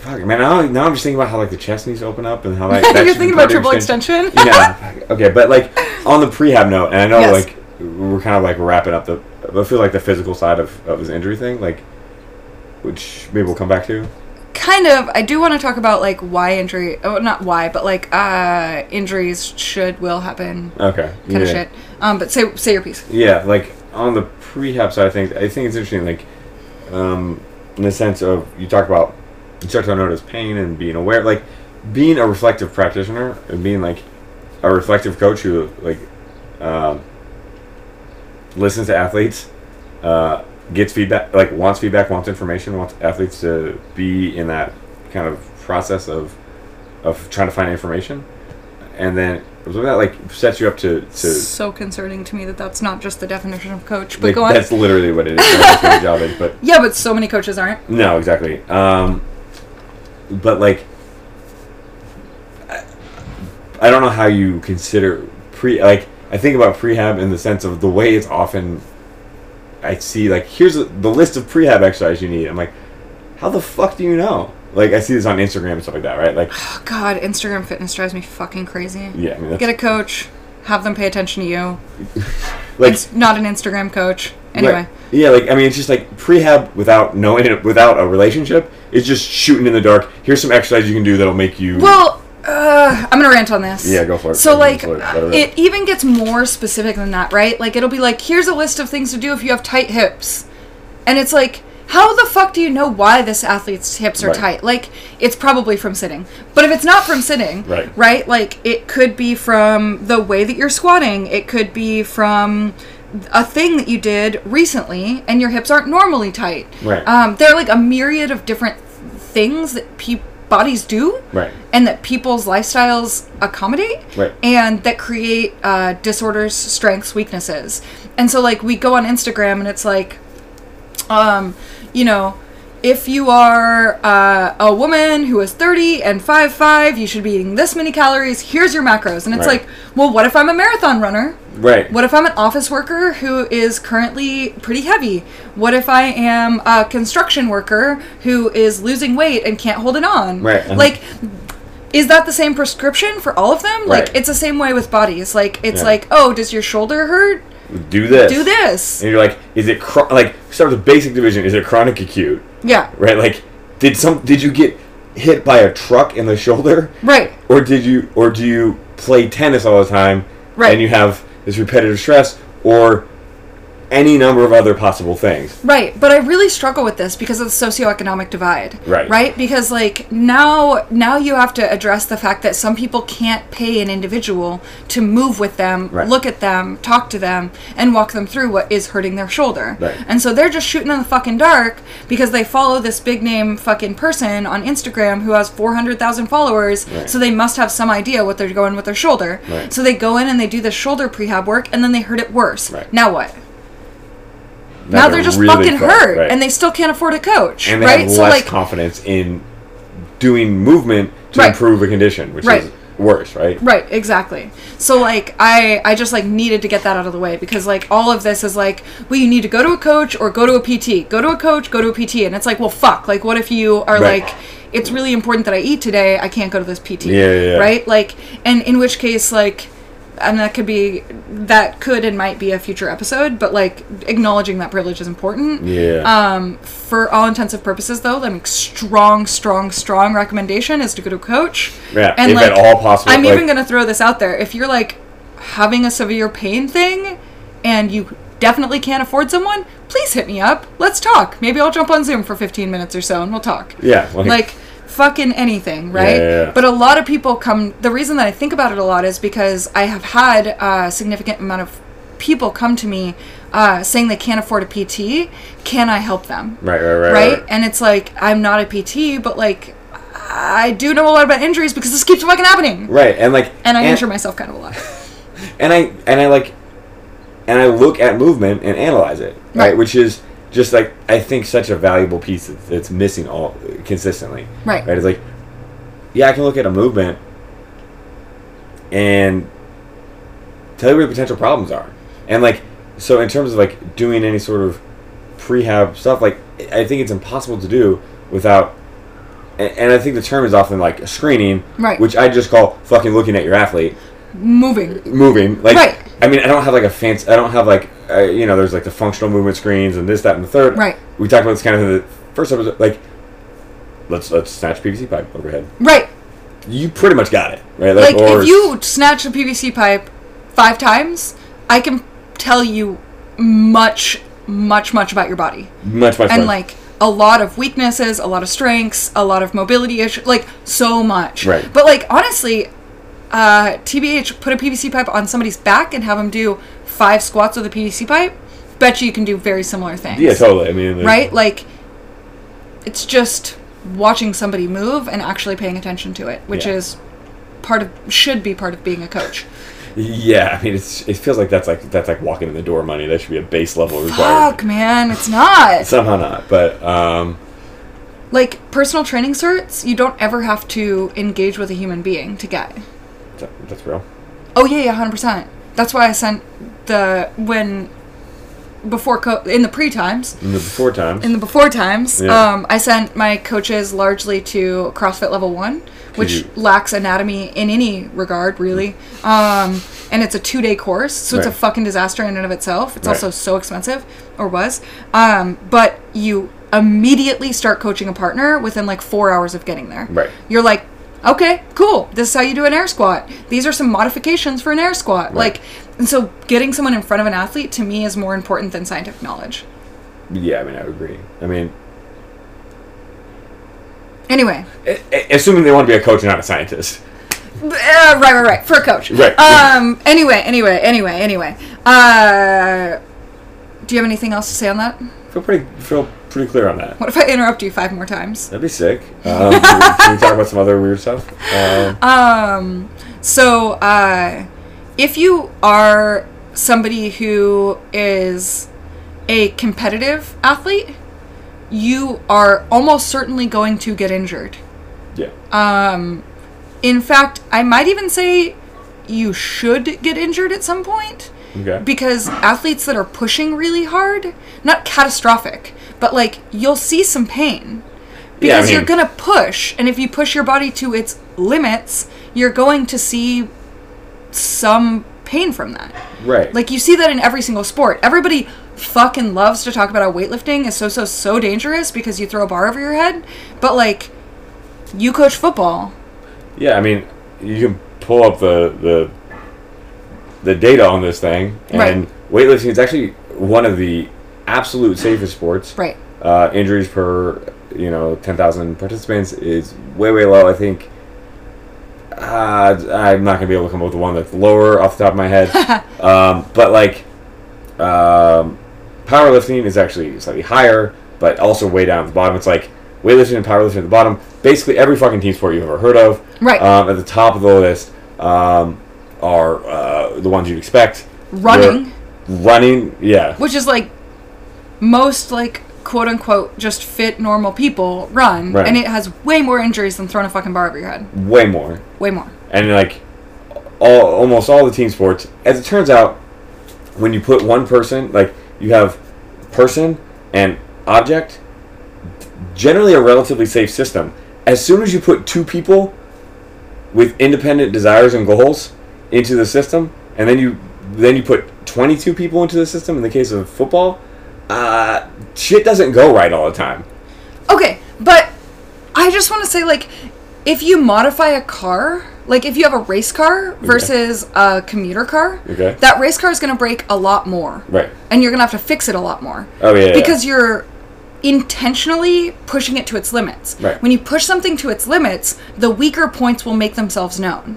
fuck, man. Now, now I'm just thinking about how like the chest needs to open up and how like that
You're thinking about triple extension.
yeah. Okay, but like on the prehab note, and I know
Yes.
like we're kind of like wrapping up the. I feel like the physical side of, of his injury thing, like, which maybe we'll come back to.
kind of. I do want to talk about like why injury. Oh, not why, but like uh, injuries should will happen.
Okay.
Kind
yeah.
of shit. Um, but say say your piece.
Yeah, like on the prehab side, I think I think it's interesting, like um, in the sense of you talk about you start to notice pain and being aware, like being a reflective practitioner and being like a reflective coach who like um, listens to athletes. Uh, gets feedback, like wants feedback, wants information, wants athletes to be in that kind of process of of trying to find information, and then that like sets you up to to
so concerning to me that that's not just the definition of coach. But
like,
go on.
that's literally what it is. That's what job is, but
yeah, but so many coaches aren't.
no, exactly. Um, but like, I, I don't know how you consider pre like I think about prehab in the sense of the way it's often. I see like here's the the list of prehab exercise you need. I'm like, how the fuck do you know? Like I see this on Instagram and stuff like that, right? Like,
Oh, God, Instagram fitness drives me fucking crazy.
yeah, I mean, that's,
Get a coach, have them pay attention to you.
like
it's not an Instagram coach. Anyway.
Right. Yeah, like I mean, it's just like prehab without knowing it, without a relationship. It's just shooting in the dark. Here's some exercise you can do that'll make you.
Well, uh, I'm gonna rant on this.
Yeah, go for it.
So
Go
like,
it. Rip.
it even gets more specific than that, right? Like, it'll be like, here's a list of things to do if you have tight hips, and it's like, how the fuck do you know why this athlete's hips are
Right.
tight? Like, it's probably from sitting, but if it's not from sitting,
Right.
right? Like, it could be from the way that you're squatting. It could be from a thing that you did recently, and your hips aren't normally tight.
Right.
Um, there are like a myriad of different things that pe- bodies do
right.
and that people's lifestyles accommodate
Right.
and that create uh, disorders strengths weaknesses and so like we go on instagram and it's like um you know if you are uh, a woman who is 30 and 5'5 you should be eating this many calories here's your macros and it's
Right.
like well what if i'm a marathon runner
Right.
what if I'm an office worker who is currently pretty heavy? What if I am a construction worker who is losing weight and can't hold it on?
Right, uh-huh.
Like, is that the same prescription for all of them?
Right.
Like, it's the same way with bodies. Like, it's
Yeah.
like, oh, does your shoulder hurt?
Do this.
Do this.
And you're like, is it chro- like start with basic division? Is it chronic acute?
Yeah.
Right. Like, did some did you get hit by a truck in the shoulder,
Right.
or did you or do you play tennis all the time,
Right.
And you have this repetitive stress, or any number of other possible things.
Right, but I really struggle with this because of the socioeconomic divide.
Right.
Right? Because like now now you have to address the fact that some people can't pay an individual to move with them,
Right.
look at them, talk to them, and walk them through what is hurting their shoulder.
Right.
And so they're just shooting in the fucking dark because they follow this big name fucking person on Instagram who has 400,000 followers,
Right.
so they must have some idea what they're going with their shoulder.
Right.
So they go in and they do the shoulder prehab work and then they hurt it worse.
Right.
Now what?
Now
they're just
really
fucking hurt
right.
and they still can't afford a coach
and they
right
have
so
less
like
confidence in doing movement to
Right.
improve a condition, which
Right.
is worse, right?
right exactly so like i i just like needed to get that out of the way because like all of this is like well you need to go to a coach or go to a pt go to a coach go to a pt and it's like well fuck like what if you are
Right.
like it's really important that i eat today i can't go to this pt
Yeah, yeah, yeah.
right like and in which case like and that could be that could and might be a future episode but like acknowledging that privilege is important
Yeah.
Um, for all intensive purposes, though, mean, strong, strong, strong recommendation is to go to a coach.
Yeah, if at all possible,
I'm
like-
even gonna throw this out there. If you're like having a severe pain thing, and you definitely can't afford someone, please hit me up. Let's talk. Maybe I'll jump on Zoom for 15 minutes or so, and we'll talk.
yeah. Like,
Like fucking anything, right?
Yeah, yeah.
But a lot of people come. The reason that I think about it a lot is because I have had a significant amount of people come to me uh, saying they can't afford a PT. Can I help them?
right, right, right,
right? And it's like I'm not a PT, but like I do know a lot about injuries because this keeps fucking happening.
right, and like,
And I injure myself kind of a lot.
and I and I like, and I look at movement and analyze it, right?
Right.
Which is just like I think such a valuable piece that's, missing all consistently,
Right.
Right? It's like, yeah, I can look at a movement and tell you where the potential problems are, and like, so in terms of like doing any sort of prehab stuff, like I think it's impossible to do without. And and I think the term is often like a screening,
Right.
Which I just call fucking looking at your athlete
Moving.
moving. Like,
Right.
I mean, I don't have like a fancy. I don't have like, uh, you know, there's like the functional movement screens and this, that, and the third.
Right.
We talked about this kind of in the first episode. Like, let's let's snatch PVC pipe overhead.
Right.
You pretty much got it, right?
Like
or-
if you snatch a PVC pipe five times, I can tell you much, much, much about your body.
much much
and
more.
like a lot of weaknesses, a lot of strengths, a lot of mobility issues, like so much.
Right.
But like honestly, uh, TBH put a PVC pipe on somebody's back and have them do five squats with a PVC pipe. bet you you can do very similar things.
Yeah, totally. I mean,
Right? Like, it's just watching somebody move and actually paying attention to it, which
Yeah.
is part of should be part of being a coach.
Yeah, I mean, it's it feels like that's like that's like walking in the door money. That should be a base level requirement.
Fuck, man, it's not.
Somehow not, but um,
Like personal training certs, you don't ever have to engage with a human being to get.
That- that's real.
Oh yeah, yeah, hundred percent. That's why I sent the when before co- in the pre times
In the before times,
in the before times.
Yeah.
Um, I sent my coaches largely to CrossFit Level One, which
you-
lacks anatomy in any regard, really. Um, and it's a two day course, so it's a fucking disaster in and of itself. It's
Right.
also so expensive, or was. Um, but you immediately start coaching a partner within like four hours of getting there.
Right.
You're like, okay, cool. This is how you do an air squat. These are some modifications for an air squat.
Right.
Like, and so getting someone in front of an athlete to me is more important than scientific knowledge.
yeah, I mean, I would agree. I mean,
Anyway,
assuming they want to be a coach and not a scientist.
Uh, right, right, right. For a coach.
Right.
Um. Anyway, anyway, anyway, anyway. Uh, do you have anything else to say on that?
Feel pretty feel pretty clear on that.
What if I interrupt you five more times?
That'd be sick. Um, can we talk about some other weird stuff? Um,
Um. So, uh, if you are somebody who is a competitive athlete, you are almost certainly going to get injured.
yeah.
Um, in fact, I might even say you should get injured at some point.
Okay.
because athletes that are pushing really hard, not catastrophic, but like you'll see some pain
Yeah, I
because you're gonna push, and if you push your body to its limits, you're going to see some pain from that.
right.
Like you see that in every single sport. Everybody fucking loves to talk about how weightlifting is so so so dangerous because you throw a bar over your head, but like you coach football.
Yeah, I mean, you can pull up the the the data on this thing, and weightlifting is actually one of the absolute safest sports.
Right.
Uh, injuries per you know ten thousand participants is way way low. I think. Uh, I'm not gonna be able to come up with one that's lower off the top of my head, um, but like, um, powerlifting is actually slightly higher, but also way down at the bottom. It's like weightlifting and powerlifting at the bottom. Basically, every fucking team sport you've ever heard of.
Right.
Um, at the top of the list um, are uh, the ones you'd expect.
Running.
They're Running, yeah.
which is like most like quote unquote just fit normal people run
Right.
and it has way more injuries than throwing a fucking bar over your head
Way more.
way more
And like all almost all the team sports, as it turns out, when you put one person, like you have person and object, generally a relatively safe system. As soon as you put two people with independent desires and goals into the system, and then you then you put 22 people into the system in the case of football, uh, shit doesn't go right all the time.
okay but i just want to say like if you modify a car like if you have a race car versus a commuter car
Okay.
that race car is going to break a lot more
Right.
and you're going to have to fix it a lot more
Oh yeah. yeah,
because you're intentionally pushing it to its limits
Right.
when you push something to its limits the weaker points will make themselves known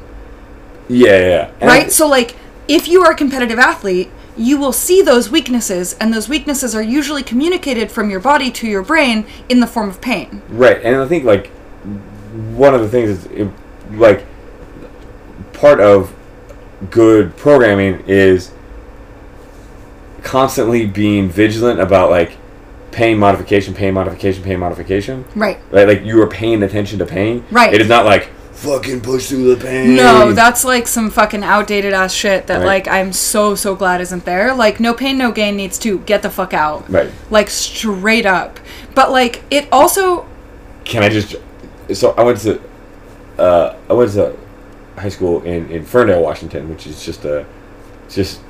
yeah, yeah, yeah.
Right? So like if you are a competitive athlete, you will see those weaknesses and those weaknesses are usually communicated from your body to your brain in the form of pain.
Right, and I think like one of the things is it, like part of good programming is constantly being vigilant about like pain modification, pain modification, pain modification.
Right.
Right, like you are paying attention to pain.
Right.
It is not like fucking push through the pain.
No, that's like some fucking outdated ass shit that
Right.
like I'm so so glad isn't there. Like no pain no gain needs to get the fuck out.
right.
Like straight up. But like it also
Can I just? So I went to, uh, I went to high school in in Ferndale, Washington, which is just a, just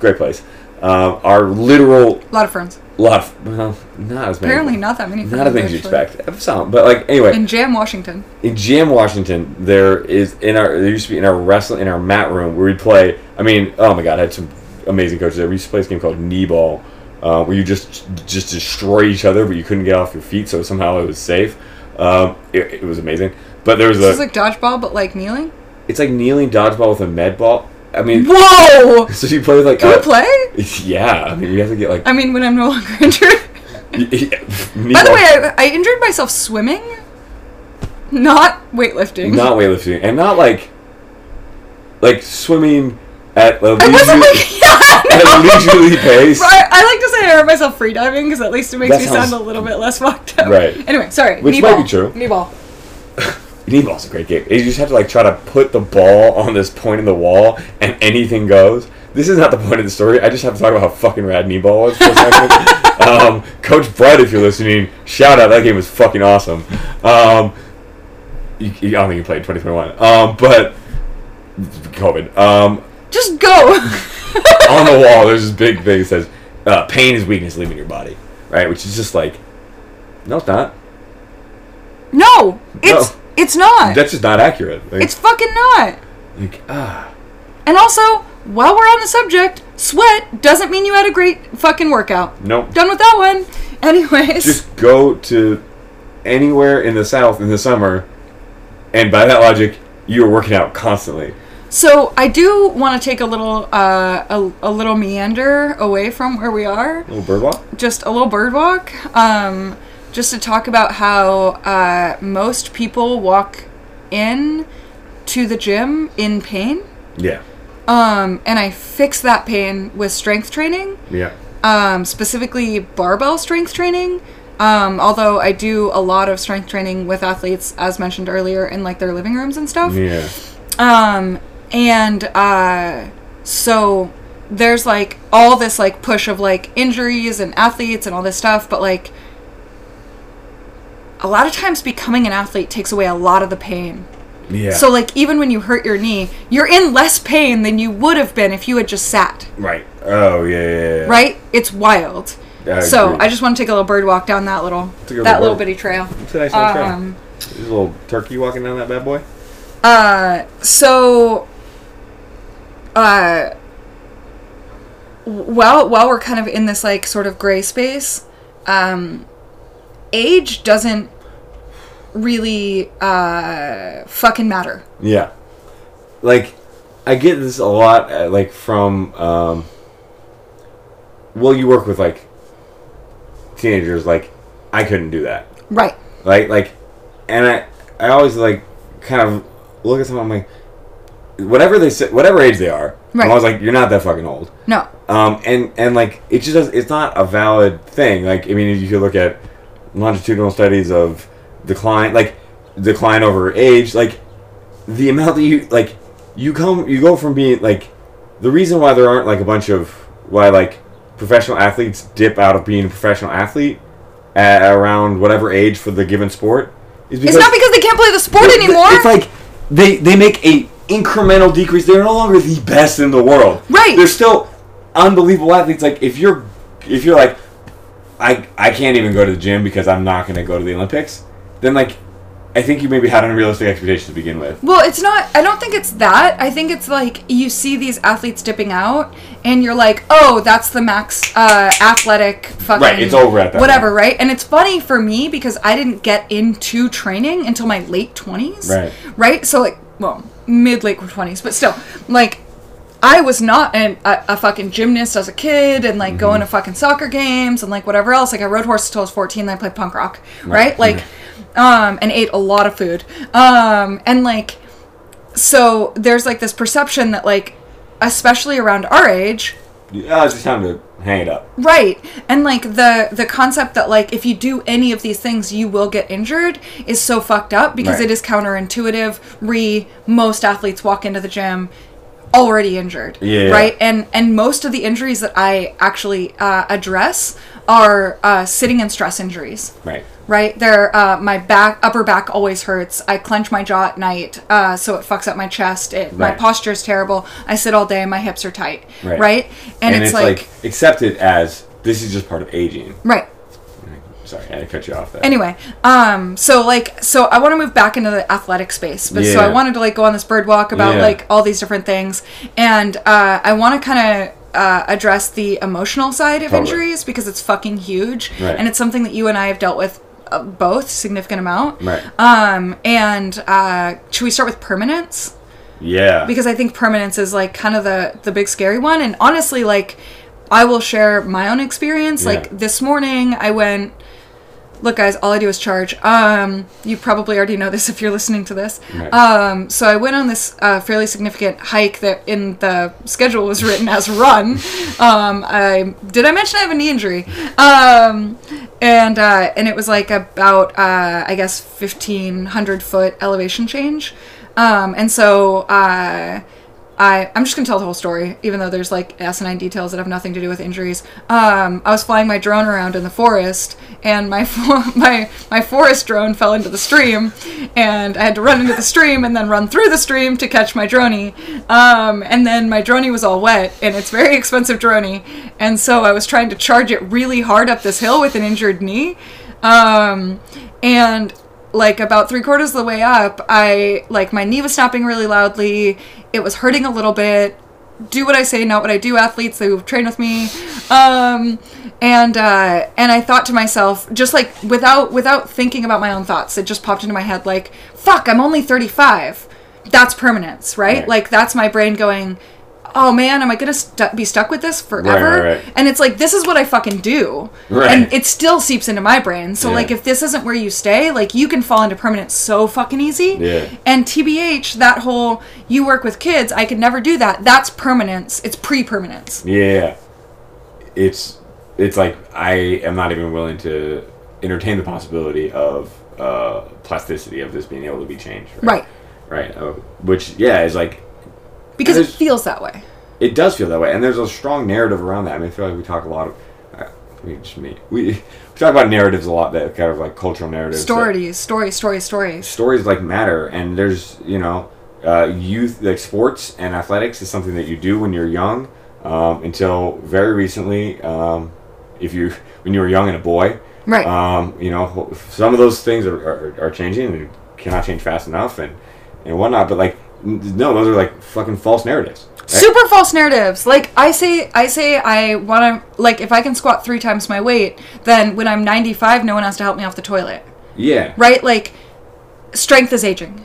great place. Um, our literal
a lot of friends.
Lot of well, not as many.
Apparently not that many
not as many as you expect. Some, but like anyway,
In Jam, Washington.
in Jam, Washington, there is in our there used to be in our wrestling in our mat room where we'd play. I mean, oh my god, I had some amazing coaches there. We used to play this game called knee ball, uh, where you just just destroy each other, but you couldn't get off your feet, so somehow it was safe. Um, it, it was amazing. But there was
This
a
is like dodgeball but like kneeling.
it's like kneeling dodgeball with a med ball. I mean,
Whoa!
so you play with like.
Can we
uh,
play?
Yeah, I mean, you have to get like.
I mean, when I'm no longer injured. By
By
the way, I, I injured myself swimming, not weightlifting.
not weightlifting, and not like, like swimming at a
I wasn't
leisurely,
like, yeah, no.
leisurely pace.
I, I like to say I hurt myself freediving because at least it makes
That
me
sounds-
sound a little bit less fucked up.
Right.
Anyway, sorry.
Which
knee
might
ball.
be true.
Knee ball.
Knee-ball's a great game. You just have to like try to put the ball on this point in the wall, and anything goes. This is not the point of the story. I just have to talk about how fucking rad knee-ball was for a second. um, Coach Brett, if you're listening, shout out. That game was fucking awesome. Um, you, you, I don't think you played 2021. Um, but COVID. Um,
Just go.
on the wall, there's this big thing that says, uh, "Pain is weakness leaving your body," right? Which is just like, no, it's not.
no, it's
No.
It's not.
That's just not accurate. Like,
it's fucking not.
like ah.
And also, while we're on the subject, sweat doesn't mean you had a great fucking workout.
Nope.
Done with that one. Anyways,
just go to anywhere in the south in the summer and by that logic you're working out constantly
so I do want to take a little uh, a, a little meander away from where we are.
little bird walk
just a little bird walk um, just to talk about how uh, most people walk in to the gym in pain.
Yeah.
Um, and i fix that pain with strength training.
Yeah.
Um, specifically barbell strength training. Um, although i do a lot of strength training with athletes as mentioned earlier in like their living rooms and stuff.
Yeah.
Um, and uh, so there's like all this like push of like injuries and athletes and all this stuff, but like a lot of times becoming an athlete takes away a lot of the pain.
yeah
So like even when you hurt your knee, you're in less pain than you would have been if you had just sat.
right oh yeah yeah, yeah.
Right? It's wild.
I
so
agree.
I just want to take a little bird walk down that little
It's a good
that
little
bitty trail.
it's a nice little trail.
Um,
There's a little turkey walking down that bad boy
Uh, so, uh, while while we're kind of in this like sort of gray space, um, age doesn't really uh fucking matter.
yeah like i get this a lot uh, like from um well you work with like teenagers like i couldn't do that
Right.
like like and i i always like kind of look at someone I'm like whatever they say whatever age they are
Right.
i'm always like you're not that fucking old
No.
um and and like it just does it's not a valid thing like i mean if you could look at longitudinal studies of decline like decline over age like the amount that you like you come you go from being like the reason why there aren't like a bunch of why like professional athletes dip out of being a professional athlete at around whatever age for the given sport is because
It's not because they can't play the sport anymore.
It's like they they make a incremental decrease. They're no longer the best in the world.
Right.
They're still unbelievable athletes. Like if you're if you're like I I can't even go to the gym because I'm not going to go to the Olympics, then like I think you maybe had unrealistic expectations to begin with.
Well, it's not. I don't think it's that. I think it's like you see these athletes dipping out, and you're like, "Oh, that's the max uh, athletic fucking
Right, it's over at that
whatever."
point.
Right, and it's funny for me because I didn't get into training until my late twenties.
Right.
Right. So like, well, mid late twenties, but still, like, I was not an, a, a fucking gymnast as a kid, and like
Mm-hmm.
going to fucking soccer games and like whatever else. Like I rode horses till I was fourteen. Then I played punk rock. Right. Like, um, and ate a lot of food. Um, and like so there's like this perception that like especially around our age
Yeah, it's just time to hang it up.
right and like the the concept that like if you do any of these things you will get injured is so fucked up because
Right.
it is counterintuitive re most athletes walk into the gym already injured
Yeah.
right? And and most of the injuries that i actually uh, address are uh, sitting and stress injuries.
Right.
right? There uh, my back upper back always hurts. I clench my jaw at night uh, so it fucks up my chest. It, my posture is terrible. I sit all day. My hips are tight.
Right.
right, And,
And,
it's,
it's,
like,
like, accepted as this is just part of aging.
right
Sorry, I cut you off there.
anyway um so like so i want to move back into the athletic space but so i wanted to like go on this bird walk about
Yeah.
like all these different things and uh i want to kind of uh, address the emotional side of
Totally.
injuries because it's fucking huge
Right.
and it's something that you and i have dealt with uh, both significant amount
Right.
um and uh should we start with permanence
Yeah.
because I think permanence is like kind of the the big scary one. And honestly, like I will share my own experience.
Yeah.
Like this morning, I went. Look, guys, all I do is charge. Um, you probably already know this if you're listening to this.
Right.
Um, so I went on this uh, fairly significant hike that in the schedule was written as run. Um, I did I mention I have a knee injury? Um, and uh, and it was like about uh, I guess fifteen hundred foot elevation change. Um, and so uh, I I'm just gonna tell the whole story, even though there's like asinine details that have nothing to do with injuries. Um, I was flying my drone around in the forest, and my fo- my my forest drone fell into the stream, and I had to run into the stream and then run through the stream to catch my droney. Um, and then my droney was all wet, and it's very expensive droney, and so I was trying to charge it really hard up this hill with an injured knee, um, and like about three quarters of the way up, I like my knee was snapping really loudly. It was hurting a little bit. Do what I say, not what I do. Athletes who train with me, um, and uh, and I thought to myself, just like without without thinking about my own thoughts, it just popped into my head like, "Fuck, I'm only 35. That's permanence, right?
Right.
Like that's my brain going." Oh man, am I gonna stu- be stuck with this forever?
right, right.
And it's like this is what I fucking do,
Right.
and it still seeps into my brain. So
Yeah.
like if this isn't where you stay, like you can fall into permanence so fucking easy.
Yeah.
And TBH, that whole you work with kids, I could never do that. That's permanence. It's pre-permanence.
Yeah. It's it's like I am not even willing to entertain the possibility of uh, plasticity of this being able to be changed.
Right.
Right. Uh, which yeah is like
Because it feels that way.
it does feel that way, and there's a strong narrative around that. I mean, I feel like we talk a lot of. Uh, we just me we, we talk about narratives a lot that kind of like cultural narratives.
Stories, stories, stories, stories.
stories like matter and there's you know uh, youth like sports and athletics is something that you do when you're young um, until very recently um, if you when you were young and a boy
Right.
um, you know some of those things are, are, are changing and cannot change fast enough and and whatnot but like no those are like fucking false narratives?
Super false narratives. Like I say, I say I want to. Like if I can squat three times my weight, then when I'm 95, no one has to help me off the toilet.
yeah
right? Like, strength is aging.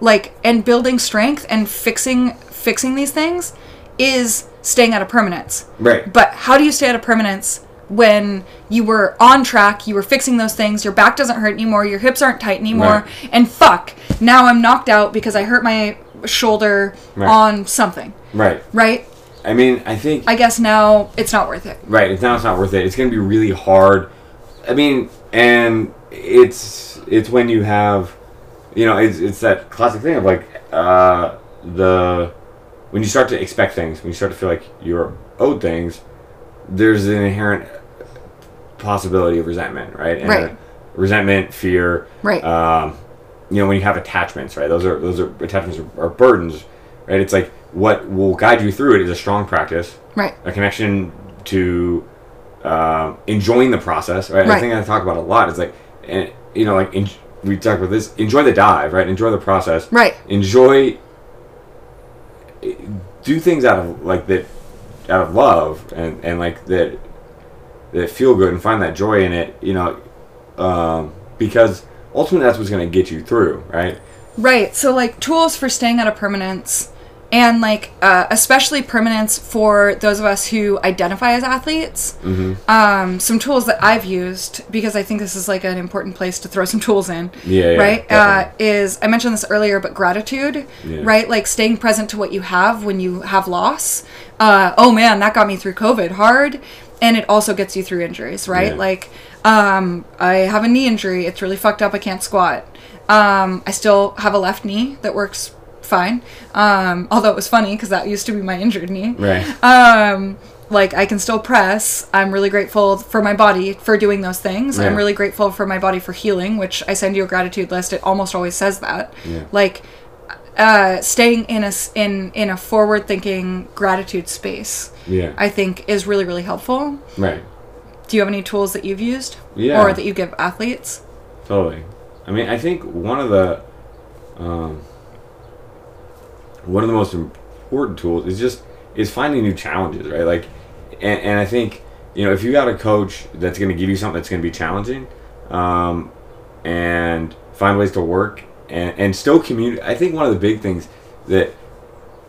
Like, and building strength and fixing fixing these things is staying out of permanence.
right
But how do you stay out of permanence when you were on track, you were fixing those things, your back doesn't hurt anymore, your hips aren't tight anymore,
Right.
and fuck, now I'm knocked out because I hurt my shoulder
Right.
on something,
right
right?
i mean i think
I guess now it's not worth it.
Right. It's now it's not worth it. It's going to be really hard. I mean, and it's it's when you have, you know, it's it's that classic thing of like uh, the when you start to expect things, when you start to feel like you're owed things, there's an inherent possibility of resentment, right? And
Right.
Resentment, fear,
Right.
um, you know when you have attachments right those are those are attachments are, are burdens right it's like what will guide you through it is a strong practice
Right.
a connection to um, enjoying the process right?
Right.
i think i talk about a lot is like and you know like en- we talk about this enjoy the dive right enjoy the process
Right.
enjoy do things out of like that out of love and and like that that feel good and find that joy in it you know um, because ultimately that's what's going to get you through right
Right. So like tools for staying out of permanence and like uh, especially permanence for those of us who identify as athletes.
mm-hmm.
Um, some tools that I've used because I think this is like an important place to throw some tools in.
Yeah, yeah,
right. Uh, is I mentioned this earlier, but gratitude.
Yeah.
Right. Like staying present to what you have when you have loss. Uh, oh man, that got me through COVID hard. And it also gets you through injuries, right?
Yeah.
Like, um, I have a knee injury. It's really fucked up. I can't squat. Um, I still have a left knee that works fine. Um, although it was funny because that used to be my injured knee.
right
Um, like I can still press. I'm really grateful for my body for doing those things. I'm really grateful for my body for healing, which I send you a gratitude list. It almost always says that.
Yeah.
Like uh, staying in a in in a forward thinking gratitude space,
yeah
I think is really really helpful.
right
Do you have any tools that you've used?
Yeah.
Or that you give athletes?
Totally. I mean, I think one of the um, one of the most important tools is just is finding new challenges, right? Like, and, and I think you know if you got a coach that's going to give you something that's going to be challenging, um, and find ways to work and and still communicate. I think one of the big things that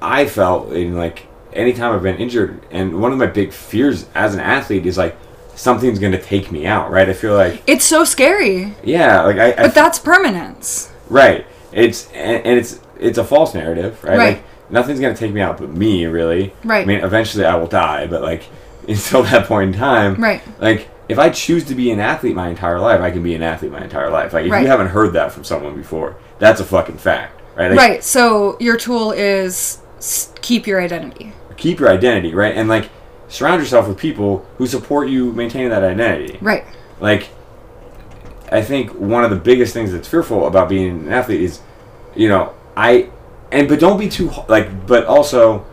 I felt in like anytime I've been injured, and one of my big fears as an athlete is like something's gonna take me out, right? I feel like
It's so scary.
yeah, like I, I
But that's permanence.
right. It's and, and it's it's a false narrative, right?
Right.
Like nothing's gonna take me out but me, really.
Right.
I mean, eventually I will die, but like until that point in time,
Right.
Like if I choose to be an athlete my entire life, I can be an athlete my entire life. Like if
Right.
you haven't heard that from someone before, that's a fucking fact, right? Like,
Right. So your tool is keep your identity.
Keep your identity, right? And like surround yourself with people who support you maintaining that identity.
Right.
Like I think one of the biggest things that's fearful about being an athlete is, you know, I and but don't be too like but also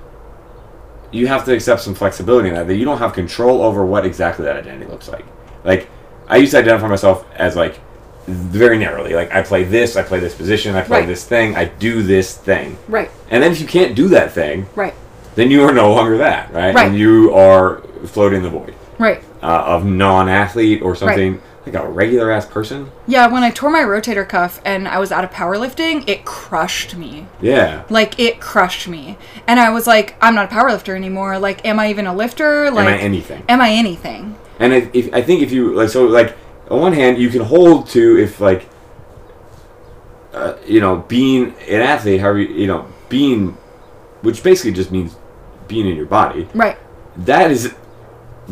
you have to accept some flexibility in that that you don't have control over what exactly that identity looks like. Like I used to identify myself as like very narrowly. Like I play this, I play this position, I play
Right.
this thing, I do this thing.
Right.
And then if you can't do that thing,
Right.
then you are no longer that, right?
Right.
And you are floating the void
Right.
uh, of non-athlete or something like a regular ass person.
Yeah, when I tore my rotator cuff and I was out of powerlifting, it crushed me.
Yeah.
Like it crushed me. And I was like, I'm not a powerlifter anymore. Like, am I even a lifter? Like
Am I anything?
Am I anything?
And if, if I think if you like, so like on one hand, you can hold to if like, uh, you know, being an athlete, however you, you know, being, which basically just means being in your body.
Right.
That is,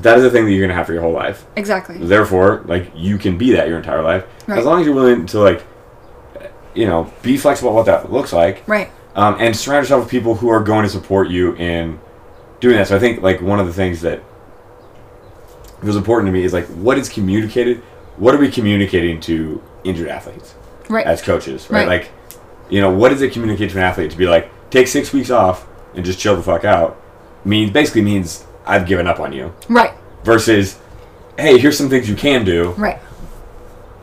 that is a thing that you're gonna have for your whole life.
Exactly.
Therefore, like you can be that your entire life
Right.
as long as you're willing to like, you know, be flexible about what that looks like.
Right.
um, and surround yourself with people who are going to support you in doing that. So I think like one of the things that was important to me is like what is communicated. What are we communicating to injured athletes
Right.
as coaches? Right?
Right.
Like, you know, what does it communicate to an athlete to be like take six weeks off and just chill the fuck out? Means basically means I've given up on you.
right.
Versus, hey, here's some things you can do.
Right.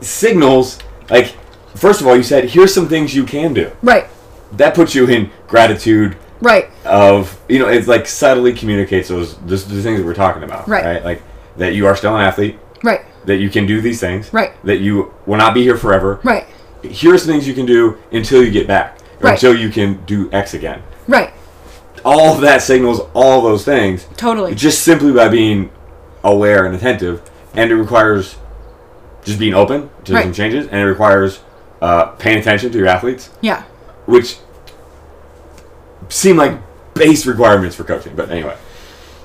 Signals like. First of all, you said here's some things you can do.
Right.
That puts you in gratitude,
Right.
of you know it's like subtly communicates those the things that we're talking about
Right.
like that you are still an athlete
Right.
that you can do these things
Right.
that you will not be here forever
Right.
here's things you can do until you get back
Right.
until you can do x again
Right.
All of that signals all those things
Totally.
just simply by being aware and attentive and it requires just being open to
Right.
some changes and it requires uh, paying attention to your athletes
Yeah.
which seem like base requirements for coaching but anyway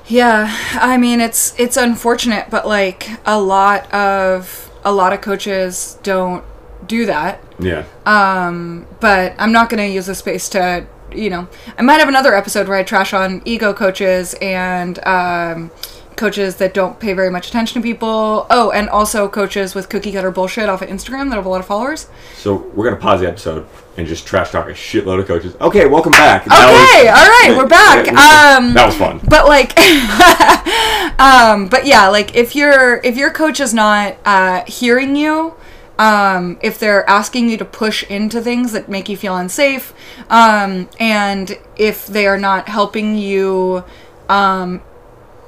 Yeah, I mean it's it's unfortunate, but like a lot of a lot of coaches don't do that.
yeah Um,
But I'm not going to use this space to, you know, I might have another episode where I trash on ego coaches and um, coaches that don't pay very much attention to people. Oh, and also coaches with cookie cutter bullshit off of Instagram that have a lot of followers.
So we're gonna pause the episode and just trash talk a shitload of coaches. Okay, welcome back.
Okay, all right, we're back. Um,
that was fun.
but like um but yeah like if your if your coach is not uh hearing you um if they're asking you to push into things that make you feel unsafe um and if they are not helping you um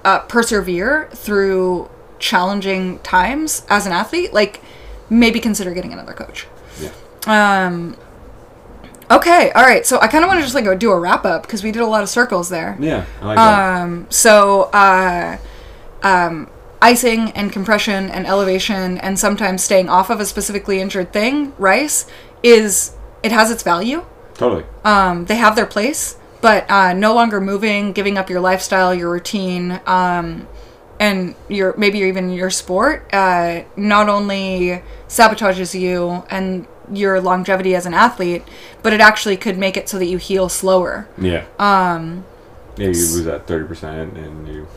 uh, persevere through challenging times as an athlete like maybe consider getting another coach
Yeah.
um okay all right so i kind of want to just like go do a wrap up because we did a lot of circles there
Yeah, I like that.
um, so, uh, um, icing and compression and elevation and sometimes staying off of a specifically injured thing, rice, is it has its value.
Totally.
Um, they have their place, but uh, no longer moving, giving up your lifestyle, your routine, um, and your maybe even your sport, uh, not only sabotages you and your longevity as an athlete, but it actually could make it so that you heal slower.
Yeah. Um. Yeah, you lose that thirty percent, and you.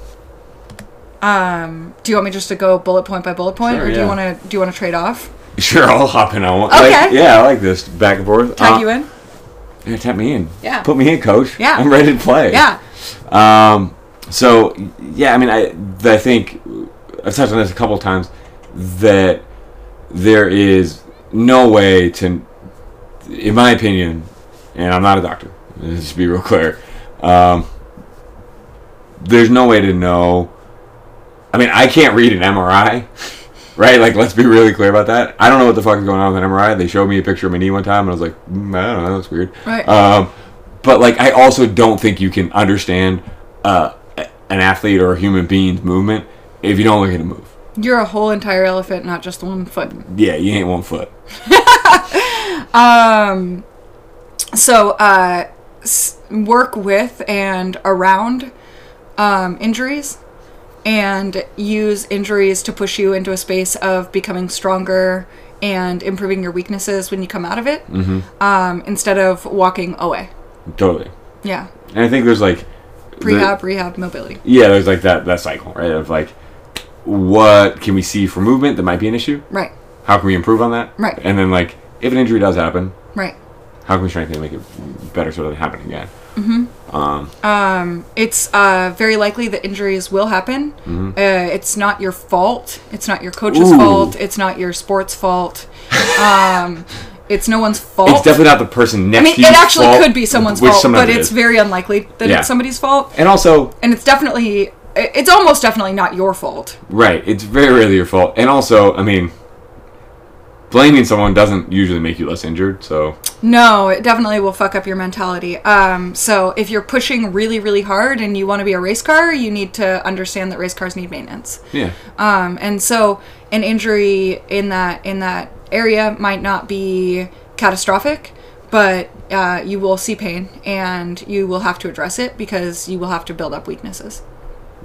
Um, do you want me just to go bullet point by bullet point,
Sure,
or do
yeah.
you want to do you want to trade off?
Sure, I'll hop in on one.
Okay.
Like, yeah, I like this back and forth.
Tag
Uh,
you in?
Yeah, tap me in.
Yeah.
Put me in, coach.
Yeah.
I'm ready to play.
Yeah.
Um. So yeah, I mean, I I think I've touched on this a couple of times that there is no way to, in my opinion, and I'm not a doctor. Let's be real clear. Um, there's no way to know. I mean, I can't read an MRI, right? Like, let's be really clear about that. I don't know what the fuck is going on with an MRI. They showed me a picture of my knee one time, and I was like, mm, I don't know, that's weird.
Right.
Um, but like I also don't think you can understand uh, an athlete or a human being's movement if you don't look at a move.
You're a whole entire elephant, not just one foot.
Yeah, you ain't one foot.
um, So, uh, work with and around um, injuries, and use injuries to push you into a space of becoming stronger and improving your weaknesses when you come out of it, um, instead of walking away.
Totally.
Yeah,
And I think there's like the-
rehab, rehab, mobility.
yeah, there's like that that cycle, right? Of like, what can we see for movement that might be an issue?
Right,
How can we improve on that?
Right.
And then like, if an injury does happen,
right.
how can we strengthen and make it better so it doesn't happen again?
It's uh, very likely that injuries will happen. Uh, it's not your fault. It's not your coach's
Ooh.
fault. It's not your sport's fault. Um, it's no one's fault.
It's definitely not the person next
I mean,
to
it actually could be someone's fault, but it's
is.
very unlikely that
Yeah.
it's somebody's fault.
and also
And it's definitely, it's almost definitely not your fault.
right. It's very rarely your fault. And also, I mean, blaming someone doesn't usually make you less injured. So
No, it definitely will fuck up your mentality. Um, so if you're pushing really, really hard and you want to be a race car, you need to understand that race cars need maintenance.
yeah,
Um, and so an injury in that in that area might not be catastrophic, but uh, you will see pain and you will have to address it because you will have to build up weaknesses.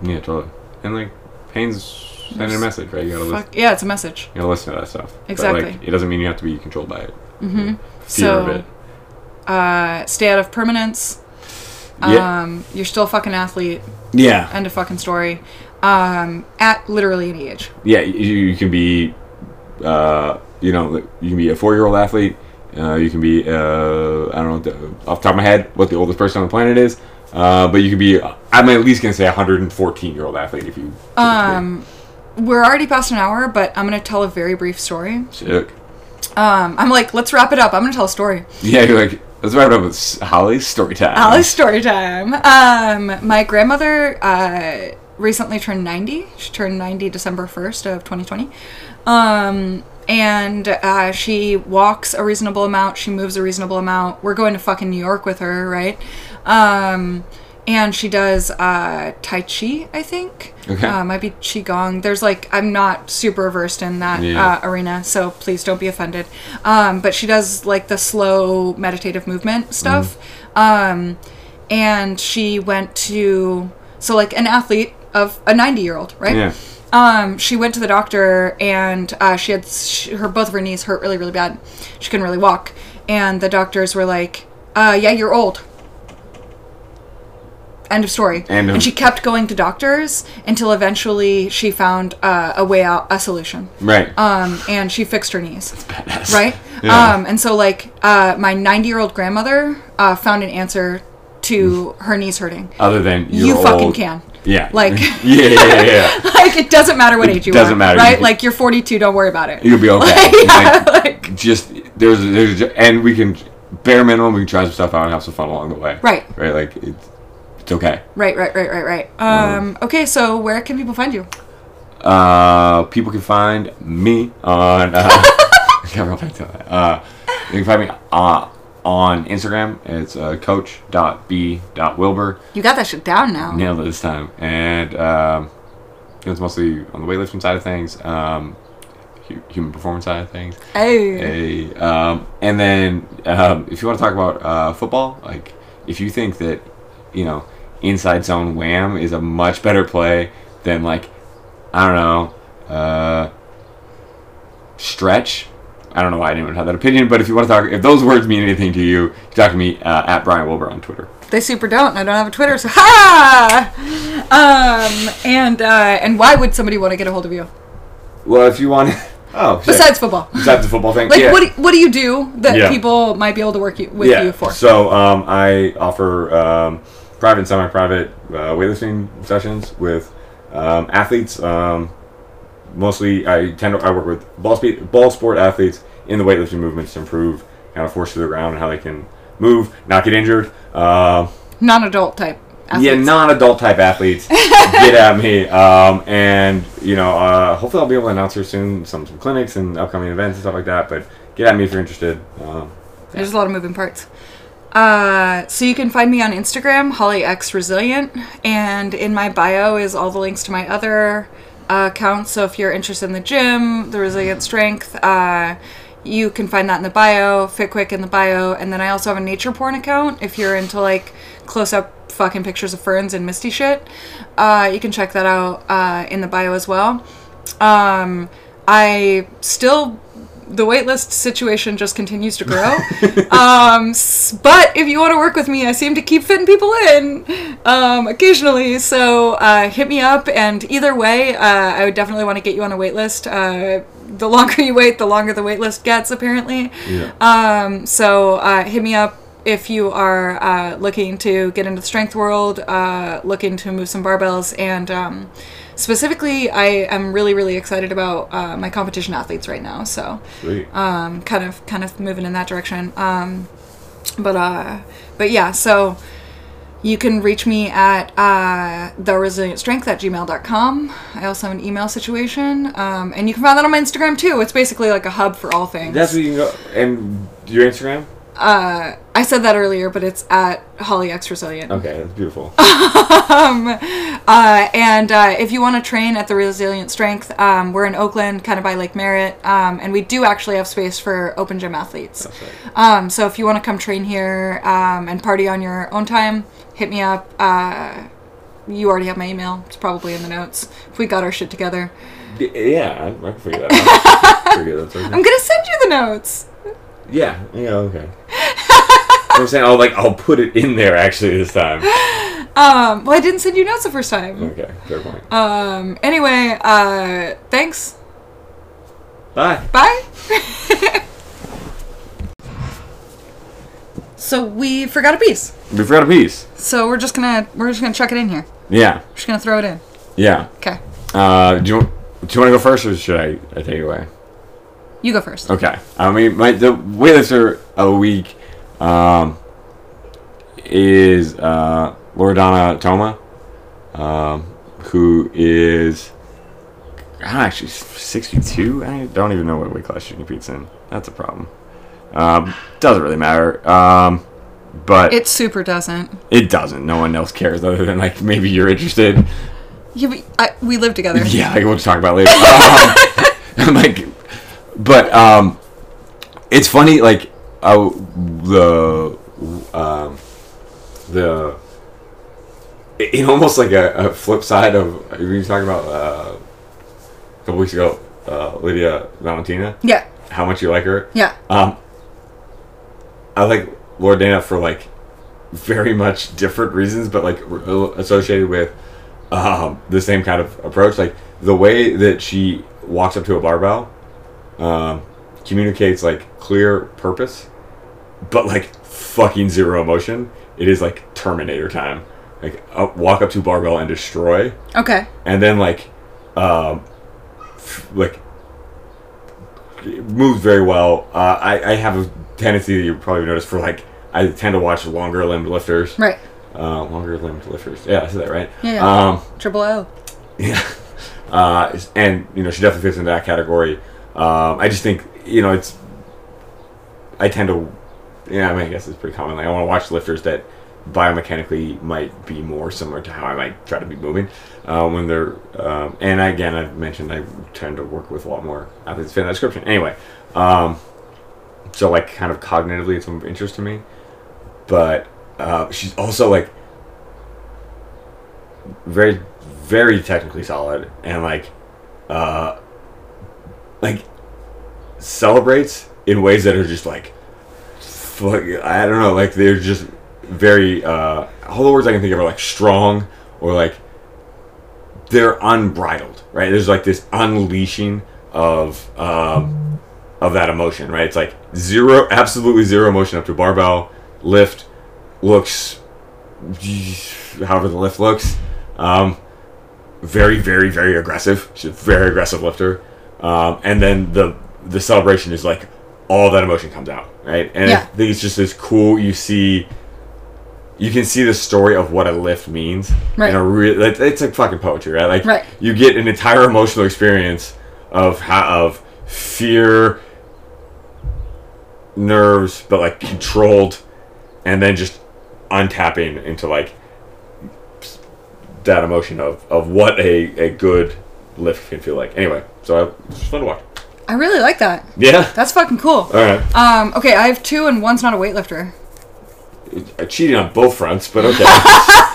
yeah, totally. And like, pain's sending a message, right? You gotta listen.
Yeah, it's a message.
You gotta listen to that stuff.
Exactly.
But, like, it doesn't mean you have to be controlled by it. Mm-hmm. Fear
So-
of it.
Uh, stay out of permanence.
Yeah.
Um, you're still a fucking athlete.
Yeah.
End of fucking story. Um, at literally any age.
yeah, you, you can be, uh, you know, you can be a four-year-old athlete. Uh, you can be, uh, I don't know, the, off the top of my head, what the oldest person on the planet is. Uh, but you can be, I'm at least gonna say, a 114-year-old athlete if you.
Um, we're already past an hour, but I'm gonna tell a very brief story.
Sick.
Um, I'm like, let's wrap it up. I'm gonna tell a story.
Yeah, you're like, let's wrap it up with Holly's story time.
Alice story time. Um, my grandmother uh, recently turned 90. She turned 90 December 1st of 2020. Um, and uh, she walks a reasonable amount. She moves a reasonable amount. We're going to fucking New York with her, right? Um, and she does uh, Tai Chi, I think.
Okay.
Uh, might be Qigong. There's like, I'm not super versed in that
Yeah.
uh, arena, so please don't be offended. Um, but she does like the slow meditative movement stuff. Um, and she went to, so like an athlete of a 90 year old, right?
Yeah.
Um, she went to the doctor and uh, she had her both of her knees hurt really really bad. She couldn't really walk, and the doctors were like, uh, "Yeah, you're old." End of story.
End of-
and she kept going to doctors until eventually she found uh, a way out, a solution.
Right.
Um, and she fixed her knees
Badass.
right?
Yeah.
Um, and so like uh, my 90 year old grandmother uh, found an answer to her knees hurting.
Other than
you fucking can.
Yeah.
Like-
yeah, yeah, yeah,
like it doesn't matter what
It
age you
doesn't
are,
matter.
right?
You-
like you're 42, don't worry about it.
You'll be okay.
yeah,
Like,
like
just there's there's and we can bare minimum we can try some stuff out and have some fun along the way.
Right.
Right. Like it's it's okay.
right, right, right, right, right. Um, okay, so where can people find you?
Uh, people can find me on. Uh, I can't remember if I that. Uh, you can find me uh, on Instagram. It's uh, coach.b.wilbur.
You got that shit down now.
Nailed it this time. And um, it's mostly on the weightlifting side of things, um, hu- human performance side of things.
Hey.
A, um, and then um, if you want to talk about uh, football, like if you think that you know inside zone wham is a much better play than like I don't know uh, stretch. I don't know why anyone had that opinion, but if you want to talk, if those words mean anything to you, you talk to me uh, at Brian Wilbur on Twitter.
They super don't. I don't have a Twitter, so ha! Um, and uh, and why would somebody want to get a hold of you
Well, if you want, oh, shit.
besides football?
besides the football thing,
Like,
yeah.
what do, what do you do that
Yeah.
people might be able to work you, with you for?
So um, I offer um, private and semi-private uh, weightlifting sessions with um, athletes. Um, mostly, I tend to I work with ball speed, ball sport athletes in the weightlifting movements to improve kind of force to the ground and how they can move, not get injured. Uh,
Non-adult type.
yeah,
athletes.
non-adult type athletes get at me, um, and you know, uh, hopefully I'll be able to announce here soon some some clinics and upcoming events and stuff like that. But get at me if you're interested. Um,
There's a lot of moving parts. Uh, so you can find me on Instagram, Holly X Resilient, and in my bio is all the links to my other uh, accounts. So if you're interested in the gym, the resilient strength, uh, you can find that in the bio, Fit Quick in the bio, and then I also have a nature porn account. If you're into like close up fucking pictures of ferns and misty shit, uh, you can check that out uh, in the bio as well. Um, I still the waitlist situation just continues to grow. um, but if you want to work with me, I seem to keep fitting people in um, occasionally. So uh, hit me up, and either way, uh, I would definitely want to get you on a waitlist. Uh, the longer you wait, the longer the waitlist gets, apparently.
Yeah.
Um, so uh, hit me up if you are uh, looking to get into the strength world, uh, looking to move some barbells, and um, specifically, I am really, really excited about uh, my competition athletes right now. So um, kind of, kind of moving in that direction. Um, but uh, but yeah, so. You can reach me at uh, theresilientstrength at gmail.com. I also have an email situation. Um, and you can find that on my Instagram too. It's basically like a hub for all things.
That's where you can go. And your Instagram?
Uh, I said that earlier, but it's at Holly X Resilient.
Okay, that's beautiful.
Um, uh, and uh, if you want to train at the Resilient Strength, um, we're in Oakland, kind of by Lake Merritt, um, and we do actually have space for open gym athletes.
Right.
Um, so if you want to come train here um, and party on your own time, hit me up. Uh, you already have my email. It's probably in the notes. If we got our shit together,
Yeah, I, I can figure that out. Pretty good, that's.
I'm gonna send you the notes.
Yeah, yeah, okay. I'm saying, I'll like, I'll put it in there actually this time.
Um, well, I didn't send you notes the first time.
Okay, fair point.
Um, anyway, uh, thanks.
Bye.
Bye. so we forgot a piece.
We forgot a piece.
So we're just gonna we're just gonna chuck it in here.
Yeah,
We're just gonna throw it in.
yeah.
Okay.
Uh, do you want, do you want to go first, or should I, I take it away?
You go first.
Okay. I mean, my the weightlifter of the week um, is uh, Loredana Toma, um, who is ah, she's 62. I don't even know what weight class she competes in. That's a problem. Um, doesn't really matter. Um, but
It super doesn't.
it doesn't. No one else cares other than like maybe you're interested.
Yeah, we, I, we live together.
Yeah, like we'll talk about later. Um, I'm like, but um, it's funny. Like, uh, the um, the in almost like a, a flip side of we were talking about uh, a couple weeks ago, uh, Lidia Valentina,
Yeah.
how much you like her.
Yeah.
Um, I like Loredana for like very much different reasons, but like associated with um, the same kind of approach. Like the way that she walks up to a barbell um, communicates like clear purpose, but like fucking zero emotion. It is like Terminator time. Like up, walk up to barbell and destroy
Okay.
and then like um f- like moves very well uh, I, I have a tendency that you probably noticed for like i tend to watch longer limbed lifters
Right.
uh, longer limbed lifters yeah i said that right
Yeah, yeah.
um
Triple O.
yeah uh and you know she definitely fits into that category um i just think you know it's i tend to yeah i mean i guess it's pretty common. Like i want to watch lifters that biomechanically might be more similar to how i might try to be moving uh, when they're um, and again i've mentioned i tend to work with a lot more athletes fit in that description. Anyway um so like kind of cognitively it's of interest to me but uh, she's also like very very technically solid and like uh like celebrates in ways that are just like fuck, I don't know like they're just very uh all the words I can think of are like strong or like they're unbridled right there's like this unleashing of um of that emotion right it's like zero absolutely zero emotion up to barbell lift looks however the lift looks um very, very, very aggressive. She's a very aggressive lifter. Um, and then the the celebration is like all that emotion comes out, right? And
Yeah.
I think it's just this cool. You see, you can see the story of what a lift means.
Right.
In a real, it's, it's like fucking poetry, right? Like
Right.
you get an entire emotional experience of how of fear, nerves, but like controlled, and then just untapping into like that emotion of, of what a, a good lift can feel like. Anyway, so I, it's fun to watch.
I really like that.
Yeah.
That's fucking cool.
All right.
Um, okay, I have two, and one's not a weightlifter.
I cheated on both fronts, but okay.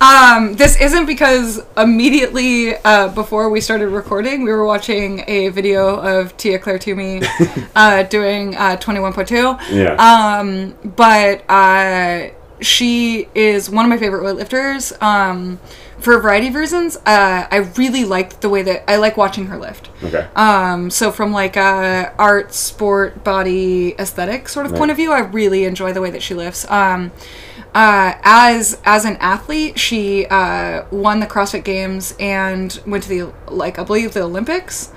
Um, this isn't because immediately uh, before we started recording, we were watching a video of Tia Clair Toomey uh, doing uh, 21.2.
yeah.
Um, but uh, she is one of my favorite weightlifters. Um, for a variety of reasons, uh, I really like the way that I like watching her lift.
okay.
Um, so from like a art, sport, body, aesthetic sort of
Right.
point of view, I really enjoy the way that she lifts. Um, uh, as as an athlete, she uh, won the CrossFit Games and went to the like I believe the Olympics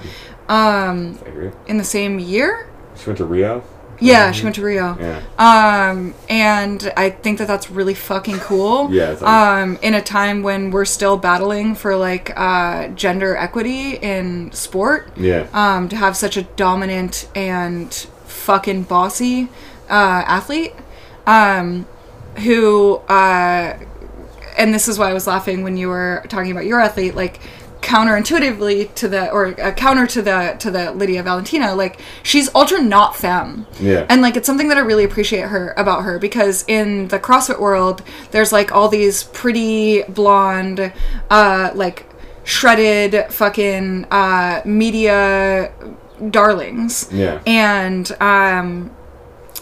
um,
I agree.
in the same year.
She went to Rio.
Yeah, she went to Rio.
Yeah.
Um, and I think that that's really fucking cool.
Yeah,
Um, in a time when we're still battling for like uh, gender equity in sport.
Yeah.
Um, to have such a dominant and fucking bossy uh, athlete, um, who uh, and this is why I was laughing when you were talking about your athlete, like counterintuitively to the or uh, counter to the to the Lidia Valentina, like she's ultra not femme.
Yeah.
And like it's something that I really appreciate her about her because in the CrossFit world, there's like all these pretty blonde, uh, like shredded fucking uh, media darlings.
Yeah.
And um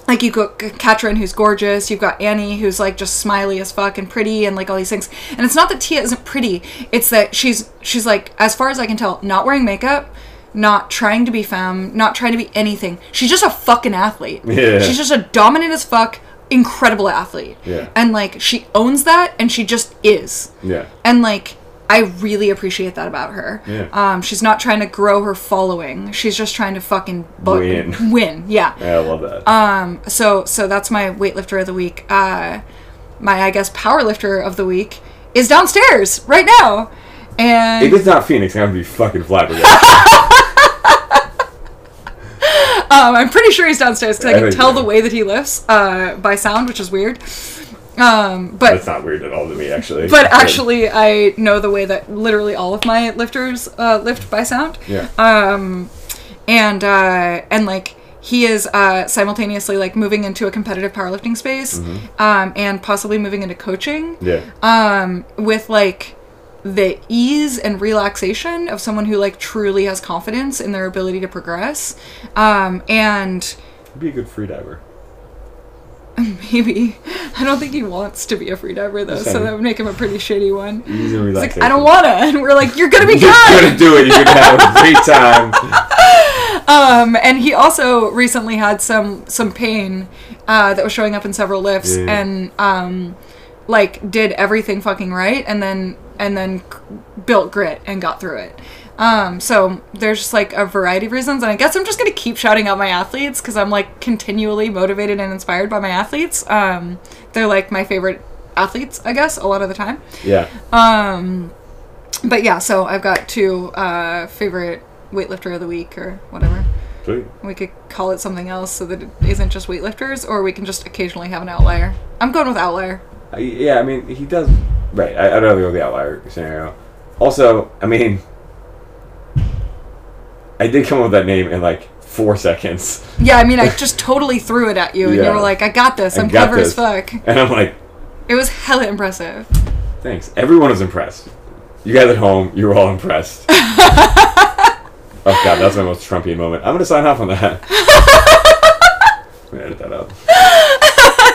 like you've got Katrin who's gorgeous, you've got Annie who's like just smiley as fuck and pretty and like all these things. And it's not that Tia isn't pretty, it's that she's she's like, as far as I can tell, not wearing makeup, not trying to be femme, not trying to be anything. She's just a fucking athlete.
Yeah.
She's just a dominant as fuck, incredible athlete.
Yeah.
And like she owns that and she just is.
Yeah.
And like I really appreciate that about her.
Yeah.
Um, she's not trying to grow her following. She's just trying to fucking bu-
Win.
Win, yeah.
Yeah, I love that.
Um, so so that's my weightlifter of the week. Uh, my I guess powerlifter of the week is downstairs right now, and
if it's not Phoenix, I'm gonna be fucking flabbergasted.
um, I'm pretty sure he's downstairs because I
I
can tell the way that he lifts uh, by sound, which is weird. Um, but
That's not weird at all to me, actually.
but actually, I know the way that literally all of my lifters uh, lift by sound.
yeah.
um and uh and like he is uh simultaneously like moving into a competitive powerlifting space um and possibly moving into coaching
yeah.
um with like the ease and relaxation of someone who like truly has confidence in their ability to progress um and
Be a good freediver.
maybe i don't think he wants to be a freediver though so that would make him a pretty shitty one He's like i don't wanna and we're like you're gonna be good.
You're gonna do it. You're gonna have a great time.
Um, and he also recently had some some pain uh, that was showing up in several lifts,
Yeah.
and um, like did everything fucking right, and then and then built grit and got through it. Um, so there's just like a variety of reasons, and I guess I'm just gonna keep shouting out my athletes because I'm like continually motivated and inspired by my athletes. Um, they're like my favorite athletes, I guess, a lot of the time.
Yeah.
Um, but yeah, so I've got two uh, favorite weightlifter of the week or whatever.
Sweet.
We could call it something else so that it isn't just weightlifters, or we can just occasionally have an outlier. I'm going with outlier.
I, yeah, I mean, he does. Right. I, I'd rather go with the outlier scenario. Also, I mean, I did come up with that name in like four seconds.
Yeah, I mean, I just totally threw it at you, and you were like, "I got this.
I
I'm
got
clever
this.
as fuck."
And I'm like,
It was hella impressive.
thanks. Everyone was impressed. You guys at home, you were all impressed. oh, God, that's my most Trumpian moment. I'm going to sign off on that. I'm to edit that out.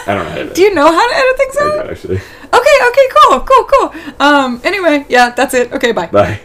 I don't know how to edit
Do you know how to edit things
I
out?
do, actually.
Okay, okay, cool, cool, cool. Um, anyway, yeah, that's it. Okay, bye.
Bye.